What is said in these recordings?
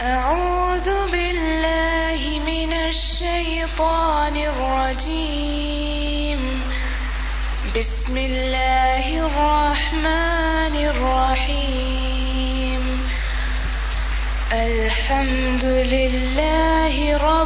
أعوذ بالله من الشيطان الرجيم. بسم الله الرحمن الرحيم. الحمد لله رب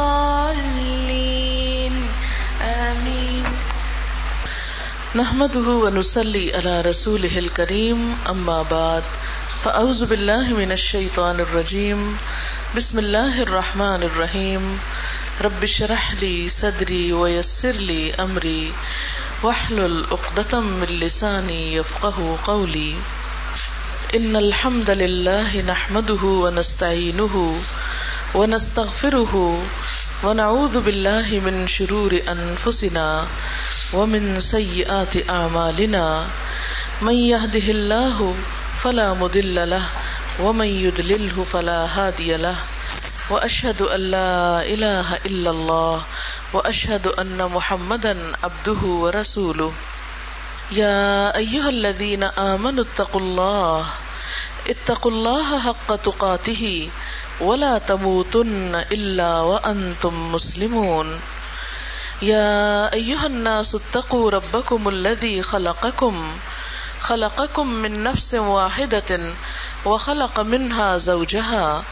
نحمده ونصلي على رسوله الكريم، أما بعد، فأعوذ بالله من الشيطان الرجيم، بسم الله الرحمن الرحيم، رب اشرح لي صدري ويسر لي أمري، واحلل عقدة من لساني يفقه قولي. إن الحمد لله نحمده ونستعينه ونستغفره ونعوذ بالله من شرور أنفسنا ومن سيئات أعمالنا من يهده الله فلا مضل له ومن يضلله فلا هادي له وأشهد أن لا إله إلا الله وأشهد أن محمدا عبده ورسوله يا أيها الذين آمنوا اتقوا الله اتقوا الله حق تقاته ولا تموتن إلا وأنتم مسلمون يا أيها الناس اتقوا ربكم الذي خلقكم خلقكم من نفس واحدة وخلق منها زوجها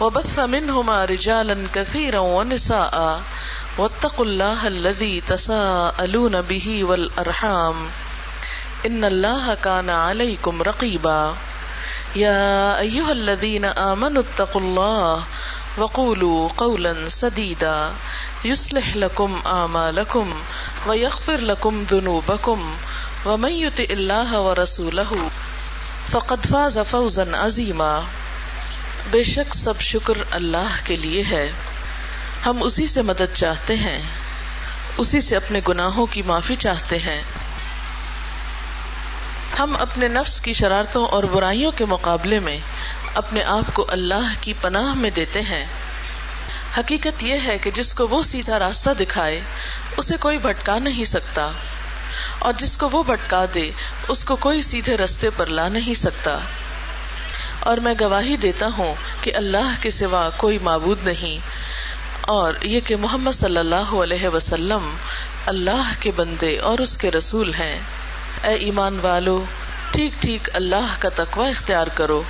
وبث منهما رجالا كثيرا ونساء واتقوا الله الذي تساءلون به والأرحام إن الله كان عليكم رقيبا يا أيها الذين آمنوا اتقوا الله وقولوا قولا سديدا يصلح لكم أعمالكم ويغفر لكم ذنوبكم ومن يطع الله ورسوله فقد فاز فوزا عظيما بے شک سب شکر اللہ کے لیے ہے۔ ہم اسی سے مدد چاہتے ہیں، اسی سے اپنے گناہوں کی معافی چاہتے ہیں۔ ہم اپنے نفس کی شرارتوں اور برائیوں کے مقابلے میں اپنے آپ کو اللہ کی پناہ میں دیتے ہیں۔ حقیقت یہ ہے کہ جس کو وہ سیدھا راستہ دکھائے، اسے کوئی بھٹکا نہیں سکتا۔ اور جس کو وہ بھٹکا دے، اس کو کوئی سیدھے رستے پر لا نہیں سکتا۔ اور میں گواہی دیتا ہوں کہ اللہ کے سوا کوئی معبود نہیں۔ اور یہ کہ محمد صلی اللہ علیہ وسلم اللہ کے بندے اور اس کے رسول ہیں۔ اے ایمان والو، ٹھیک ٹھیک اللہ کا تقوی اختیار کرو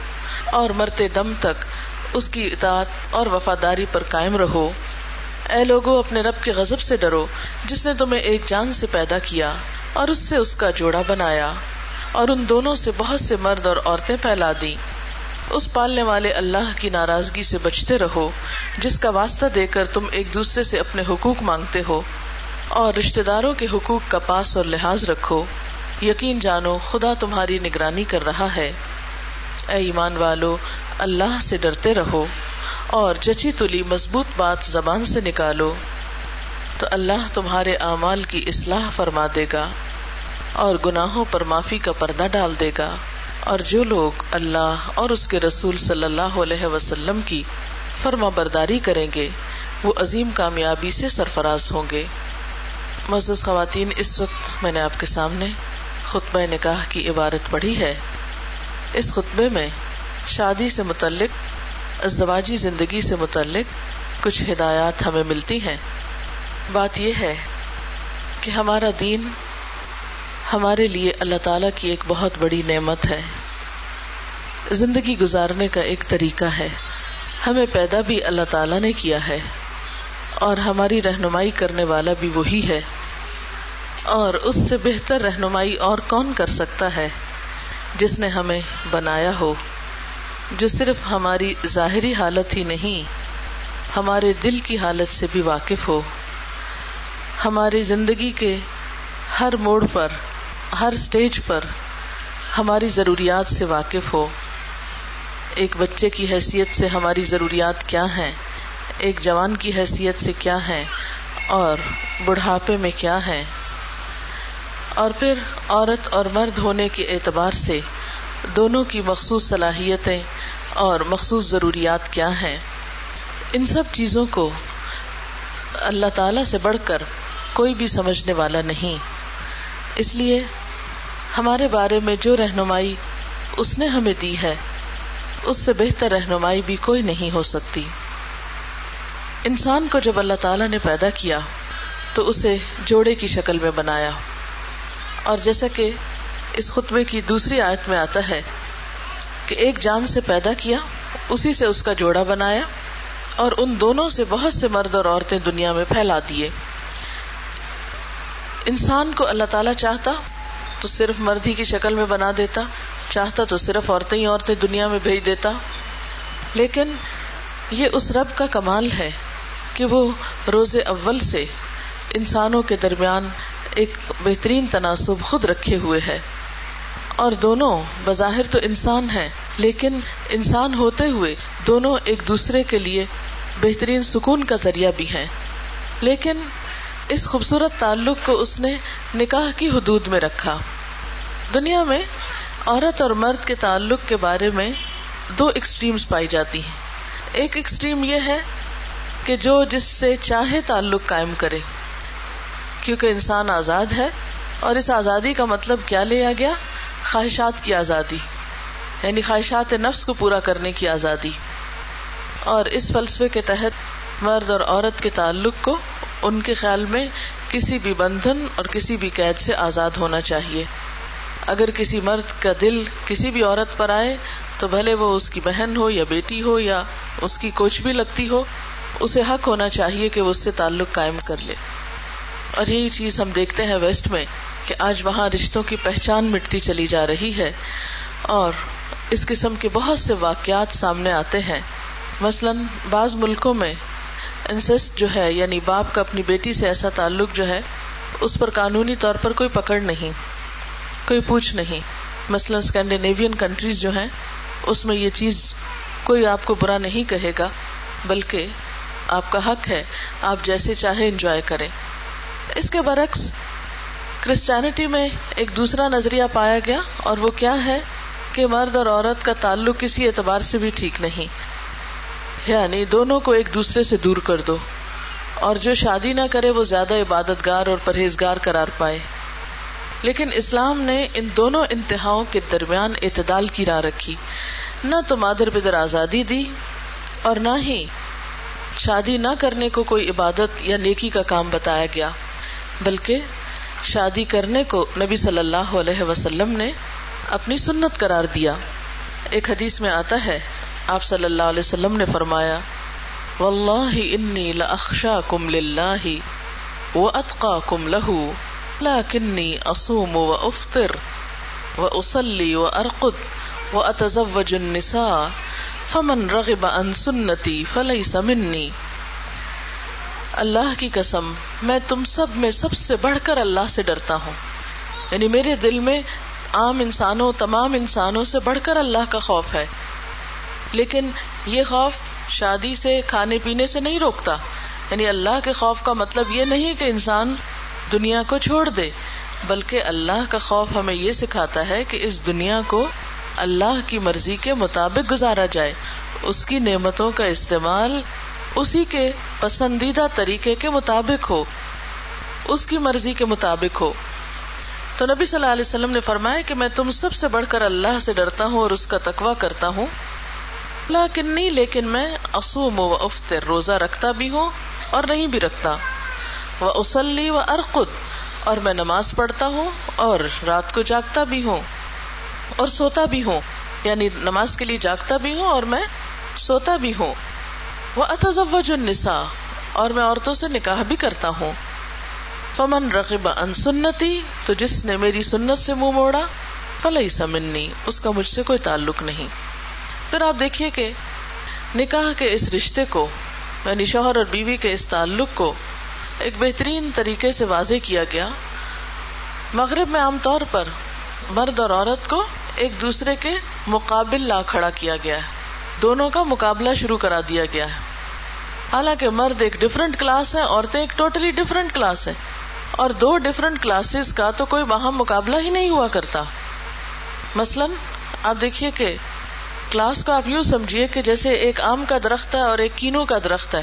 اور مرتے دم تک اس کی اطاعت اور وفاداری پر قائم رہو۔ اے لوگو، اپنے رب کے غضب سے ڈرو، جس نے تمہیں ایک جان سے پیدا کیا اور اس سے اس کا جوڑا بنایا اور ان دونوں سے بہت سے مرد اور عورتیں پھیلا دی اس پالنے والے اللہ کی ناراضگی سے بچتے رہو، جس کا واسطہ دے کر تم ایک دوسرے سے اپنے حقوق مانگتے ہو اور رشتے داروں کے حقوق کا پاس اور لحاظ رکھو۔ یقین جانو خدا تمہاری نگرانی کر رہا ہے۔ اے ایمان والو، اللہ سے ڈرتے رہو اور جچی تلی مضبوط بات زبان سے نکالو تو اللہ تمہارے اعمال کی اصلاح فرما دے گا اور گناہوں پر معافی کا پردہ ڈال دے گا۔ اور جو لوگ اللہ اور اس کے رسول صلی اللہ علیہ وسلم کی فرما برداری کریں گے، وہ عظیم کامیابی سے سرفراز ہوں گے۔ معزز خواتین، اس وقت میں نے آپ کے سامنے خطبہ نکاح کی عبارت پڑھی ہے۔ اس خطبے میں شادی سے متعلق، ازدواجی زندگی سے متعلق کچھ ہدایات ہمیں ملتی ہیں۔ بات یہ ہے کہ ہمارا دین ہمارے لیے اللہ تعالی کی ایک بہت بڑی نعمت ہے۔ زندگی گزارنے کا ایک طریقہ ہے۔ ہمیں پیدا بھی اللہ تعالی نے کیا ہے اور ہماری رہنمائی کرنے والا بھی وہی ہے۔ اور اس سے بہتر رہنمائی اور کون کر سکتا ہے جس نے ہمیں بنایا ہو، جو صرف ہماری ظاہری حالت ہی نہیں، ہمارے دل کی حالت سے بھی واقف ہو۔ ہماری زندگی کے ہر موڑ پر، ہر سٹیج پر ہماری ضروریات سے واقف ہو۔ ایک بچے کی حیثیت سے ہماری ضروریات کیا ہیں؟ ایک جوان کی حیثیت سے کیا ہے اور بڑھاپے میں کیا ہے اور پھر عورت اور مرد ہونے کے اعتبار سے دونوں کی مخصوص صلاحیتیں اور مخصوص ضروریات کیا ہیں۔ ان سب چیزوں کو اللہ تعالی سے بڑھ کر کوئی بھی سمجھنے والا نہیں۔ اس لیے ہمارے بارے میں جو رہنمائی اس نے ہمیں دی ہے، اس سے بہتر رہنمائی بھی کوئی نہیں ہو سکتی۔ انسان کو جب اللہ تعالیٰ نے پیدا کیا تو اسے جوڑے کی شکل میں بنایا۔ اور جیسا کہ اس خطبے کی دوسری آیت میں آتا ہے کہ ایک جان سے پیدا کیا، اسی سے اس کا جوڑا بنایا اور ان دونوں سے بہت سے مرد اور عورتیں دنیا میں پھیلا دیے انسان کو اللہ تعالیٰ چاہتا تو صرف مرد ہی کی شکل میں بنا دیتا، چاہتا تو صرف عورتیں ہی عورتیں دنیا میں بھیج دیتا۔ لیکن یہ اس رب کا کمال ہے کہ وہ روز اول سے انسانوں کے درمیان ایک بہترین تناسب خود رکھے ہوئے ہے۔ اور دونوں بظاہر تو انسان ہیں، لیکن انسان ہوتے ہوئے دونوں ایک دوسرے کے لیے بہترین سکون کا ذریعہ بھی ہیں۔ لیکن اس خوبصورت تعلق کو اس نے نکاح کی حدود میں رکھا۔ دنیا میں عورت اور مرد کے تعلق کے بارے میں دو ایکسٹریمز پائی جاتی ہیں۔ ایک ایکسٹریم یہ ہے کہ جو جس سے چاہے تعلق قائم کرے۔ کیونکہ انسان آزاد ہے اور اس آزادی کا مطلب کیا لیا گیا؟ خواہشات کی آزادی یعنی خواہشات نفس کو پورا کرنے کی آزادی۔ اور اس فلسفے کے تحت مرد اور عورت کے تعلق کو ان کے خیال میں کسی بھی بندھن اور کسی بھی قید سے آزاد ہونا چاہیے۔ اگر کسی مرد کا دل کسی بھی عورت پر آئے تو بھلے وہ اس کی بہن ہو یا بیٹی ہو یا اس کی کوچ بھی لگتی ہو، اسے حق ہونا چاہیے کہ وہ اس سے تعلق قائم کر لے۔ اور یہی چیز ہم دیکھتے ہیں ویسٹ میں کہ آج وہاں رشتوں کی پہچان مٹتی چلی جا رہی ہے اور اس قسم کے بہت سے واقعات سامنے آتے ہیں۔ مثلاً بعض ملکوں میں انسسٹ جو ہے یعنی باپ کا اپنی بیٹی سے ایسا تعلق جو ہے، اس پر قانونی طور پر کوئی پکڑ نہیں، کوئی پوچھ نہیں۔ مثلاً اسکینڈینیوین کنٹریز جو ہیں، اس میں یہ چیز کوئی آپ کو برا نہیں کہے گا، بلکہ آپ کا حق ہے، آپ جیسے چاہے انجوائے کریں۔ اس کے برعکس کرسچینٹی میں ایک دوسرا نظریہ پایا گیا اور وہ کیا ہے کہ مرد اور عورت کا تعلق کسی اعتبار سے بھی ٹھیک نہیں۔ یعنی دونوں کو ایک دوسرے سے دور کر دو اور جو شادی نہ کرے وہ زیادہ عبادت گار اور پرہیزگار قرار پائے۔ لیکن اسلام نے ان دونوں انتہاؤں کے درمیان اعتدال کی راہ رکھی۔ نہ تو مادر بدر آزادی دی اور نہ ہی شادی نہ کرنے کو کوئی عبادت یا نیکی کا کام بتایا گیا۔ بلکہ شادی کرنے کو نبی صلی اللہ علیہ وسلم نے اپنی سنت قرار دیا۔ ایک حدیث میں آتا ہے، آپ صلی اللہ علیہ وسلم نے فرمایا، واللہ انی لاخشاکم للہ واتقاکم لہو لیکنی اصوم و افطر و اسلی و و النساء، فمن رغب عن سنتی فلیس منی اللہ کی قسم، میں تم سب میں سب سے بڑھ کر اللہ سے ڈرتا ہوں۔ یعنی میرے دل میں عام انسانوں، تمام انسانوں سے بڑھ کر اللہ کا خوف ہے۔ لیکن یہ خوف شادی سے، کھانے پینے سے نہیں روکتا۔ یعنی اللہ کے خوف کا مطلب یہ نہیں کہ انسان دنیا کو چھوڑ دے، بلکہ اللہ کا خوف ہمیں یہ سکھاتا ہے کہ اس دنیا کو اللہ کی مرضی کے مطابق گزارا جائے۔ اس کی نعمتوں کا استعمال اسی کے پسندیدہ طریقے کے مطابق ہو، اس کی مرضی کے مطابق ہو۔ تو نبی صلی اللہ علیہ وسلم نے فرمایا کہ میں تم سب سے بڑھ کر اللہ سے ڈرتا ہوں اور اس کا تقوی کرتا ہوں۔ لیکن نہیں لیکن میں اصوم و افطر روزہ رکھتا بھی ہوں اور نہیں بھی رکھتا۔ وہ اسلی و ارقد، اور میں نماز پڑھتا ہوں اور رات کو جاگتا بھی ہوں اور سوتا بھی ہوں۔ یعنی نماز کے لیے جاگتا بھی ہوں اور میں سوتا بھی ہوں۔ وہ اتزوج النساء، اور میں عورتوں سے نکاح بھی کرتا ہوں۔ فمن رقب ان سنتی تو جس نے میری سنت سے منہ موڑا فلئی سمنی اس کا مجھ سے کوئی تعلق نہیں۔ پھر آپ دیکھیے کہ نکاح کے اس رشتے کو یعنی شوہر اور بیوی کے اس تعلق کو ایک بہترین طریقے سے واضح کیا گیا۔ مغرب میں عام طور پر مرد اور عورت کو ایک دوسرے کے مقابل لا کھڑا کیا گیا ہے۔ دونوں کا مقابلہ شروع کرا دیا گیا ہے۔ حالانکہ مرد ایک ڈفرینٹ کلاس ہے، عورتیں ایک ٹوٹلی ڈفرینٹ کلاس ہے۔ اور دو ڈفرینٹ کلاسز کا تو کوئی وہاں مقابلہ ہی نہیں ہوا کرتا۔ مثلاً، آپ دیکھیے کہ کلاس کو آپ یوں سمجھیے کہ جیسے ایک آم کا درخت ہے اور ایک کینو کا درخت ہے۔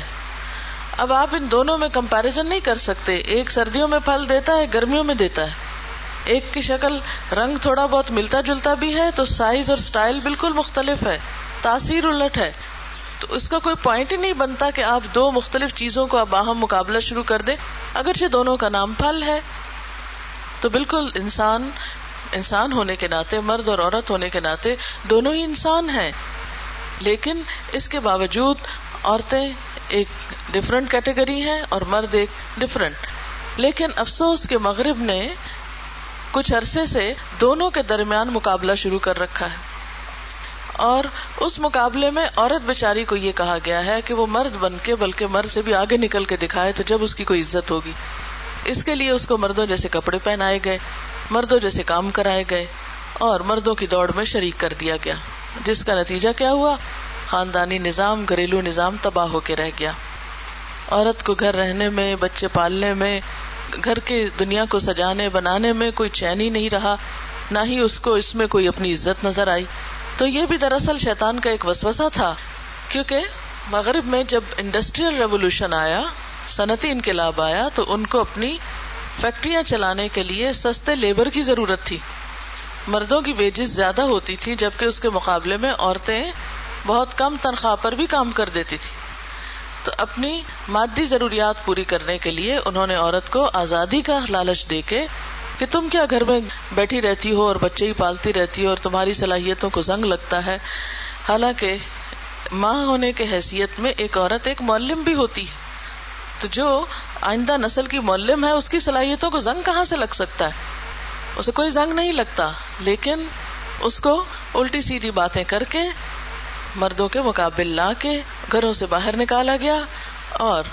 اب آپ ان دونوں میں کمپیرزن نہیں کر سکتے۔ ایک سردیوں میں پھل دیتا ہے، گرمیوں میں دیتا ہے۔ ایک کی شکل رنگ تھوڑا بہت ملتا جلتا بھی ہے تو سائز اور سٹائل بالکل مختلف ہے۔ تاثیر الٹ ہے۔ تو اس کا کوئی پوائنٹ ہی نہیں بنتا کہ آپ دو مختلف چیزوں کو باہم مقابلہ شروع کر دیں۔ اگرچہ دونوں کا نام پھل ہے، تو بالکل انسان انسان ہونے کے ناطے، مرد اور عورت ہونے کے ناطے دونوں ہی انسان ہیں۔ لیکن اس کے باوجود عورتیں ایک ڈفرنٹ کیٹیگری ہے اور مرد ایک ڈفرنٹ لیکن افسوس کے مغرب نے کچھ عرصے سے دونوں کے درمیان مقابلہ شروع کر رکھا ہے۔ اور اس مقابلے میں عورت بےچاری کو یہ کہا گیا ہے کہ وہ مرد بن کے بلکہ مرد سے بھی آگے نکل کے دکھائے تو جب اس کی کوئی عزت ہوگی۔ اس کے لیے اس کو مردوں جیسے کپڑے پہنائے گئے، مردوں جیسے کام کرائے گئے اور مردوں کی دوڑ میں شریک کر دیا گیا۔ جس کا نتیجہ کیا ہوا؟ خاندانی نظام، گھریلو نظام تباہ ہو کے رہ گیا۔ عورت کو گھر رہنے میں، بچے پالنے میں، گھر کے دنیا کو سجانے، بنانے میں کوئی چین ہی نہیں رہا۔ نہ ہی اس کو اس میں کوئی اپنی عزت نظر آئی۔ تو یہ بھی دراصل شیطان کا ایک وسوسہ تھا، کیونکہ مغرب میں جب انڈسٹریل ریولیوشن آیا، صنعتی انقلاب آیا، تو ان کو اپنی فیکٹریاں چلانے کے لیے سستے لیبر کی ضرورت تھی۔ مردوں کی ویجز زیادہ ہوتی تھی، جبکہ اس کے مقابلے میں عورتیں بہت کم تنخواہ پر بھی کام کر دیتی تھی۔ تو اپنی مادی ضروریات پوری کرنے کے لیے انہوں نے عورت کو آزادی کا لالچ دے کے کہ تم کیا گھر میں بیٹھی رہتی ہو اور بچے ہی پالتی رہتی ہو اور تمہاری صلاحیتوں کو زنگ لگتا ہے؟ حالانکہ ماں ہونے کے حیثیت میں ایک عورت ایک معلم بھی ہوتی ہے۔ تو جو آئندہ نسل کی معلم ہے، اس کی صلاحیتوں کو زنگ کہاں سے لگ سکتا ہے؟ اسے کوئی زنگ نہیں لگتا، لیکن اس کو الٹی سیدھی باتیں کر کے، مردوں کے مقابل لا کے، گھروں سے باہر نکالا گیا اور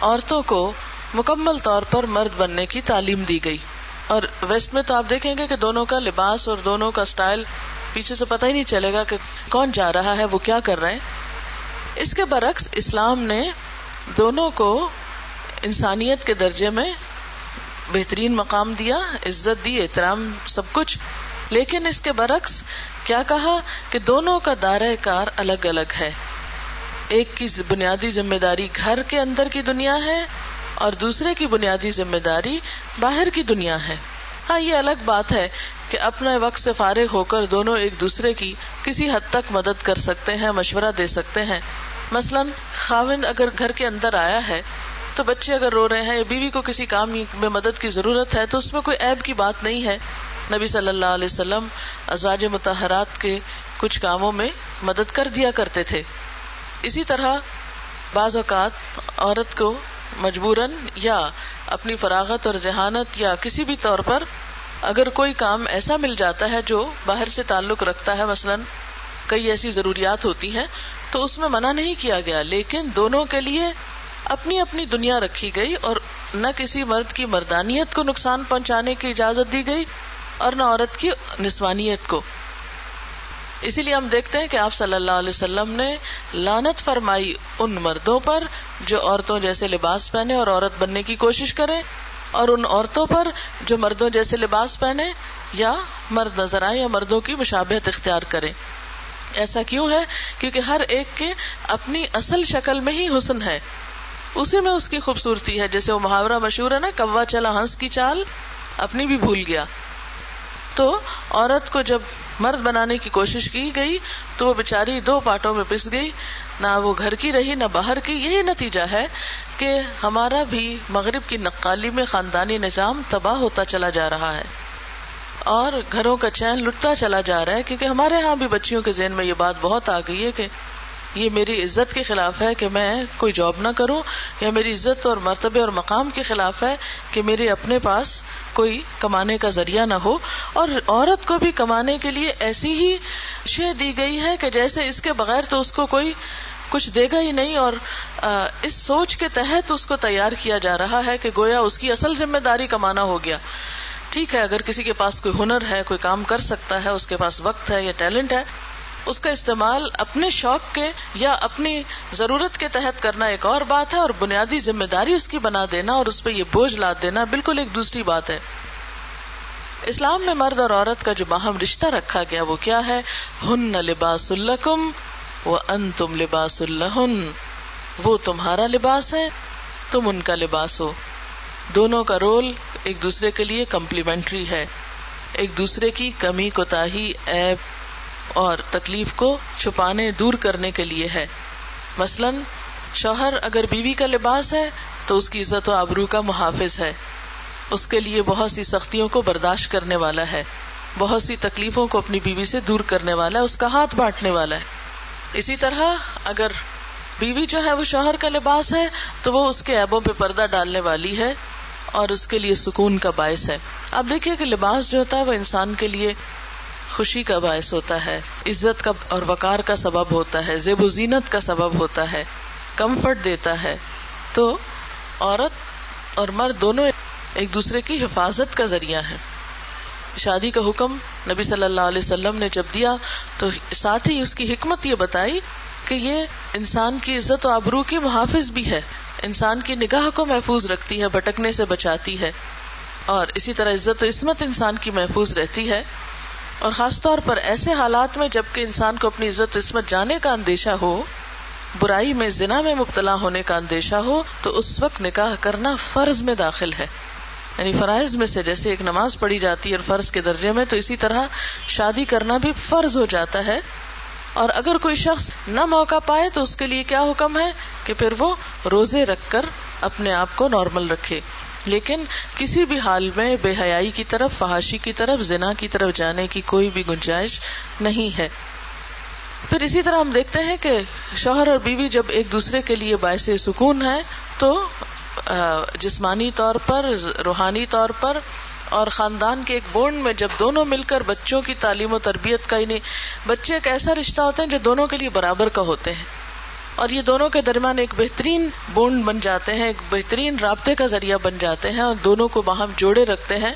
عورتوں کو مکمل طور پر مرد بننے کی تعلیم دی گئی۔ اور ویسٹ میں تو آپ دیکھیں گے کہ دونوں کا لباس اور دونوں کا اسٹائل پیچھے سے پتہ ہی نہیں چلے گا کہ کون جا رہا ہے، وہ کیا کر رہے ہیں۔ اس کے برعکس اسلام نے دونوں کو انسانیت کے درجے میں بہترین مقام دیا، عزت دی، احترام سب کچھ۔ لیکن اس کے برعکس کیا کہا کہ دونوں کا دائرہ کار الگ الگ ہے۔ ایک کی بنیادی ذمہ داری گھر کے اندر کی دنیا ہے اور دوسرے کی بنیادی ذمہ داری باہر کی دنیا ہے۔ ہاں یہ الگ بات ہے کہ اپنے وقت سے فارغ ہو کر دونوں ایک دوسرے کی کسی حد تک مدد کر سکتے ہیں، مشورہ دے سکتے ہیں۔ مثلاً، خاوند اگر گھر کے اندر آیا ہے تو بچے اگر رو رہے ہیں، یا بیوی کو کسی کام میں مدد کی ضرورت ہے، تو اس میں کوئی عیب کی بات نہیں ہے۔ نبی صلی اللہ علیہ وسلم ازواج متحرات کے کچھ کاموں میں مدد کر دیا کرتے تھے۔ اسی طرح بعض اوقات عورت کو مجبوراً یا اپنی فراغت اور ذہانت یا کسی بھی طور پر اگر کوئی کام ایسا مل جاتا ہے جو باہر سے تعلق رکھتا ہے، مثلاً کئی ایسی ضروریات ہوتی ہیں، تو اس میں منع نہیں کیا گیا، لیکن دونوں کے لیے اپنی اپنی دنیا رکھی گئی اور نہ کسی مرد کی مردانیت کو نقصان پہنچانے کی اجازت دی گئی اور نہ عورت کی نسوانیت کو۔ اسی لیے ہم دیکھتے ہیں کہ آپ صلی اللہ علیہ وسلم نے لانت فرمائی ان مردوں پر جو عورتوں جیسے لباس پہنے اور عورت بننے کی کوشش کرے اور ان عورتوں پر جو مردوں جیسے لباس پہنے یا مرد نظر آئے یا مردوں کی مشابہت اختیار کرے۔ ایسا کیوں ہے؟ کیونکہ ہر ایک کے اپنی اصل شکل میں ہی حسن ہے۔ اسی میں اس کی خوبصورتی ہے۔ جیسے وہ محاورہ مشہور ہے نا، کوا چلا ہنس کی چال، اپنی بھی بھول گیا۔ تو عورت کو جب مرد بنانے کی کوشش کی گئی تو وہ بےچاری دو پارٹوں میں پس گئی۔ نہ وہ گھر کی رہی، نہ باہر کی۔ یہی نتیجہ ہے کہ ہمارا بھی مغرب کی نقالی میں خاندانی نظام تباہ ہوتا چلا جا رہا ہے۔ اور گھروں کا چین لٹتا چلا جا رہا ہے، کیونکہ ہمارے ہاں بھی بچیوں کے ذہن میں یہ بات بہت آ گئی ہے کہ یہ میری عزت کے خلاف ہے کہ میں کوئی جاب نہ کروں، یا میری عزت اور مرتبے اور مقام کے خلاف ہے کہ میرے اپنے پاس کوئی کمانے کا ذریعہ نہ ہو اور عورت کو بھی کمانے کے لیے ایسی ہی شے دی گئی ہے کہ جیسے اس کے بغیر تو اس کو کوئی کچھ دے گا ہی نہیں اور اس سوچ کے تحت اس کو تیار کیا جا رہا ہے کہ گویا اس کی اصل ذمہ داری کمانا ہو گیا۔ ٹھیک ہے، اگر کسی کے پاس کوئی ہنر ہے، کوئی کام کر سکتا ہے، اس کے پاس وقت ہے یا ٹیلنٹ ہے اس کا استعمال اپنے شوق کے یا اپنی ضرورت کے تحت کرنا ایک اور بات ہے اور بنیادی ذمہ داری اس کی بنا دینا اور اس پہ یہ بوجھ لاد دینا بالکل ایک دوسری بات ہے۔ اسلام میں مرد اور عورت کا جو باہم رشتہ رکھا گیا وہ کیا ہے؟ ہن لباس الکم وہ ان تم لباس اللہ وہ تمہارا لباس ہے، تم ان کا لباس ہو۔ دونوں کا رول ایک دوسرے کے لیے کمپلیمنٹری ہے۔ ایک دوسرے کی کمی کوتا ایپ اور تکلیف کو چھپانے دور کرنے کے لیے ہے۔ مثلاً، شوہر اگر بیوی کا لباس ہے، تو اس کی عزت و آبرو کا محافظ ہے۔ اس کے لیے بہت سی سختیوں کو برداشت کرنے والا ہے۔ بہت سی تکلیفوں کو اپنی بیوی سے دور کرنے والا ہے، اس کا ہاتھ بانٹنے والا ہے۔ اسی طرح، اگر بیوی جو ہے، وہ شوہر کا لباس ہے، تو وہ اس کے ایبوں پہ پردہ ڈالنے والی ہے اور اس کے لیے سکون کا باعث ہے۔ اب دیکھیے کہ لباس جو ہوتا ہے، وہ انسان کے لیے خوشی کا باعث ہوتا ہے، عزت کا اور وقار کا سبب ہوتا ہے، زیب و زینت کا سبب ہوتا ہے، کمفرٹ دیتا ہے۔ تو عورت اور مرد دونوں ایک دوسرے کی حفاظت کا ذریعہ ہے شادی کا حکم نبی صلی اللہ علیہ وسلم نے جب دیا تو ساتھ ہی اس کی حکمت یہ بتائی کہ یہ انسان کی عزت و آبرو کی محافظ بھی ہے۔ انسان کی نگاہ کو محفوظ رکھتی ہے، بھٹکنے سے بچاتی ہے۔ اور اسی طرح عزت و عصمت انسان کی محفوظ رہتی ہے۔ اور خاص طور پر ایسے حالات میں جبکہ انسان کو اپنی عزت عصمت جانے کا اندیشہ ہو، برائی میں، زنا میں مبتلا ہونے کا اندیشہ ہو، تو اس وقت نکاح کرنا فرض میں داخل ہے۔ یعنی فرائض میں سے جیسے ایک نماز پڑھی جاتی ہے فرض کے درجے میں، تو اسی طرح شادی کرنا بھی فرض ہو جاتا ہے۔ اور اگر کوئی شخص نہ موقع پائے، تو اس کے لیے کیا حکم ہے؟ کہ پھر وہ روزے رکھ کر اپنے آپ کو نارمل رکھے۔ لیکن کسی بھی حال میں بے حیائی کی طرف، فحاشی کی طرف، زنا کی طرف جانے کی کوئی بھی گنجائش نہیں ہے۔ پھر اسی طرح ہم دیکھتے ہیں کہ شوہر اور بیوی جب ایک دوسرے کے لیے باعث سکون ہے تو جسمانی طور پر، روحانی طور پر اور خاندان کے ایک بونڈ میں جب دونوں مل کر بچوں کی تعلیم و تربیت کا ہی نہیں بچے ایک ایسا رشتہ ہوتے ہیں جو دونوں کے لیے برابر کا ہوتے ہیں۔ اور یہ دونوں کے درمیان ایک بہترین بونڈ بن جاتے ہیں، ایک بہترین رابطے کا ذریعہ بن جاتے ہیں اور دونوں کو باہم جوڑے رکھتے ہیں۔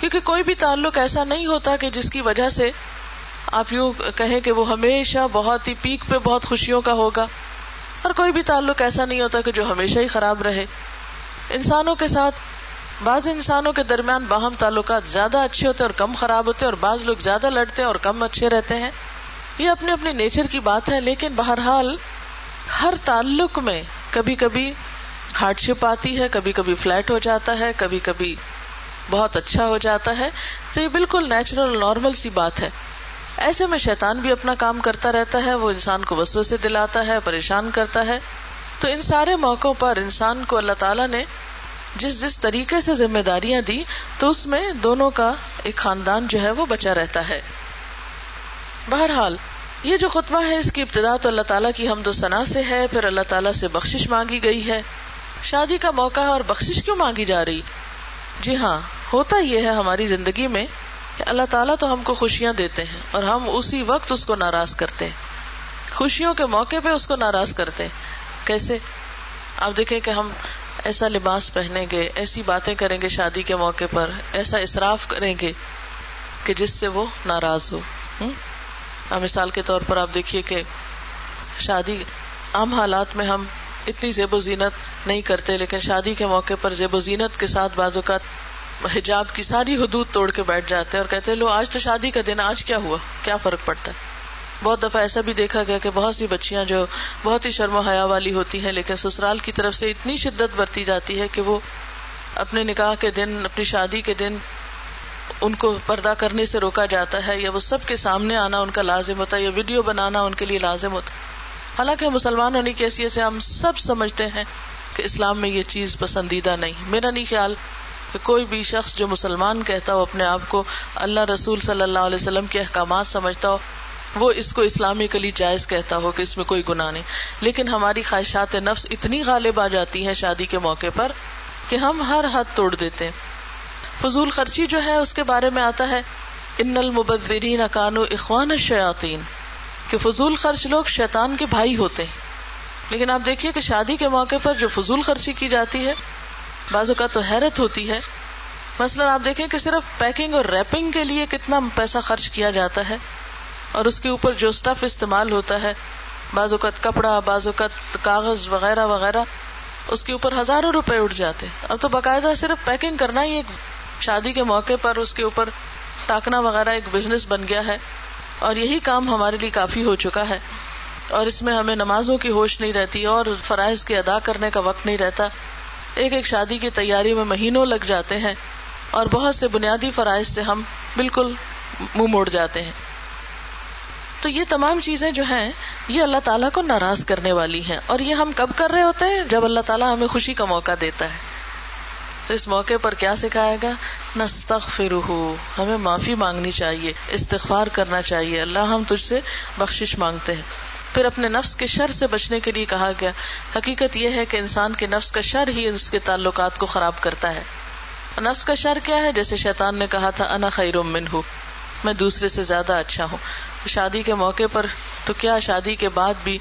کیونکہ کوئی بھی تعلق ایسا نہیں ہوتا کہ جس کی وجہ سے آپ یوں کہیں کہ وہ ہمیشہ بہت ہی پیک پہ بہت خوشیوں کا ہوگا۔ اور کوئی بھی تعلق ایسا نہیں ہوتا کہ جو ہمیشہ ہی خراب رہے۔ انسانوں کے ساتھ، بعض انسانوں کے درمیان باہم تعلقات زیادہ اچھے ہوتے اور کم خراب ہوتے اور بعض لوگ زیادہ لڑتے ہیں اور کم اچھے رہتے ہیں۔ یہ اپنے اپنے نیچر کی بات ہے، لیکن بہرحال ہر تعلق میں کبھی کبھی ہارڈ شپ آتی ہے، کبھی کبھی فلیٹ ہو جاتا ہے، کبھی کبھی بہت اچھا ہو جاتا ہے۔ تو یہ بالکل نیچرل، نارمل سی بات ہے۔ ایسے میں شیطان بھی اپنا کام کرتا رہتا ہے، وہ انسان کو وسو سے دلاتا ہے، پریشان کرتا ہے۔ تو ان سارے موقعوں پر انسان کو اللہ تعالیٰ نے جس جس طریقے سے ذمہ داریاں دی تو اس میں دونوں کا ایک خاندان جو ہے وہ بچا رہتا ہے۔ بہرحال یہ جو خطبہ ہے، اس کی ابتدا تو اللہ تعالیٰ کی حمد و ثنا سے ہے، پھر اللہ تعالیٰ سے بخشش مانگی گئی ہے۔ شادی کا موقع ہے اور بخشش کیوں مانگی جا رہی؟ جی ہاں ہوتا یہ ہے ہماری زندگی میں کہ اللہ تعالیٰ تو ہم کو خوشیاں دیتے ہیں اور ہم اسی وقت اس کو ناراض کرتے ہیں۔ خوشیوں کے موقع پہ اس کو ناراض کرتے ہیں۔ کیسے؟ آپ دیکھیں کہ ہم ایسا لباس پہنیں گے، ایسی باتیں کریں گے شادی کے موقع پر، ایسا اصراف کریں گے کہ جس سے وہ ناراض ہو۔ ہاں، مثال کے طور پر آپ دیکھیے کہ شادی عام حالات میں ہم اتنی زیب و زینت نہیں کرتے، لیکن شادی کے موقع پر زیب و زینت کے ساتھ بعض اوقات حجاب کی ساری حدود توڑ کے بیٹھ جاتے ہیں اور کہتے ہیں، لو، آج تو شادی کا دن، آج کیا ہوا؟ کیا فرق پڑتا ہے؟ بہت دفعہ ایسا بھی دیکھا گیا کہ بہت سی بچیاں جو بہت ہی شرم و حیا والی ہوتی ہیں، لیکن سسرال کی طرف سے اتنی شدت برتی جاتی ہے کہ وہ اپنے نکاح کے دن، اپنی شادی کے دن ان کو پردہ کرنے سے روکا جاتا ہے یا وہ سب کے سامنے آنا ان کا لازم ہوتا ہے یا ویڈیو بنانا ان کے لیے لازم ہوتا ہے۔ حالانکہ مسلمان ہونے کی حیثیت سے ہم سب سمجھتے ہیں کہ اسلام میں یہ چیز پسندیدہ نہیں۔ میرا نہیں خیال کہ کوئی بھی شخص جو مسلمان کہتا ہو اپنے آپ کو اللہ رسول صلی اللہ علیہ وسلم کے احکامات سمجھتا ہو، وہ اس کو اسلامی کلی جائز کہتا ہو کہ اس میں کوئی گناہ نہیں۔ لیکن ہماری خواہشات نفس اتنی غالب آ جاتی ہیں شادی کے موقع پر کہ ہم ہر حد توڑ دیتے ہیں۔ فضول خرچی جو ہے اس کے بارے میں آتا ہے، ان المبذرین اکانو اخوان الشیاطین کہ فضول خرچ لوگ شیطان کے بھائی ہوتے ہیں۔ لیکن آپ دیکھیے کہ شادی کے موقع پر جو فضول خرچی کی جاتی ہے، بعض اوقات تو حیرت ہوتی ہے۔ مثلا آپ دیکھیں کہ صرف پیکنگ اور ریپنگ کے لیے کتنا پیسہ خرچ کیا جاتا ہے، اور اس کے اوپر جو اسٹف استعمال ہوتا ہے، بعض اوقات کپڑا، بعض اوقات کاغذ وغیرہ وغیرہ، اس کے اوپر ہزاروں روپے اٹھ جاتے اب تو باقاعدہ صرف پیکنگ کرنا ہی ایک شادی کے موقع پر اس کے اوپر ٹاکنا وغیرہ ایک بزنس بن گیا ہے اور یہی کام ہمارے لیے کافی ہو چکا ہے اور اس میں ہمیں نمازوں کی ہوش نہیں رہتی اور فرائض کے ادا کرنے کا وقت نہیں رہتا۔ ایک ایک شادی کی تیاری میں مہینوں لگ جاتے ہیں اور بہت سے بنیادی فرائض سے ہم بالکل منہ موڑ جاتے ہیں۔ تو یہ تمام چیزیں جو ہیں، یہ اللہ تعالیٰ کو ناراض کرنے والی ہیں اور یہ ہم کب کر رہے ہوتے ہیں؟ جب اللہ تعالیٰ ہمیں خوشی کا موقع دیتا ہے۔ تو اس موقع پر کیا سکھائے گا نستغفرہ ہمیں معافی مانگنی چاہیے، استغفار کرنا چاہیے۔ اللہ ہم تجھ سے بخشش مانگتے ہیں۔ پھر اپنے نفس کے شر سے بچنے کے لیے کہا گیا، حقیقت یہ ہے کہ انسان کے نفس کا شر ہی اس کے تعلقات کو خراب کرتا ہے۔ نفس کا شر کیا ہے؟ جیسے شیطان نے کہا تھا، انا خیر من ہوں میں دوسرے سے زیادہ اچھا ہوں۔ شادی کے موقع پر تو کیا شادی کے بعد بھی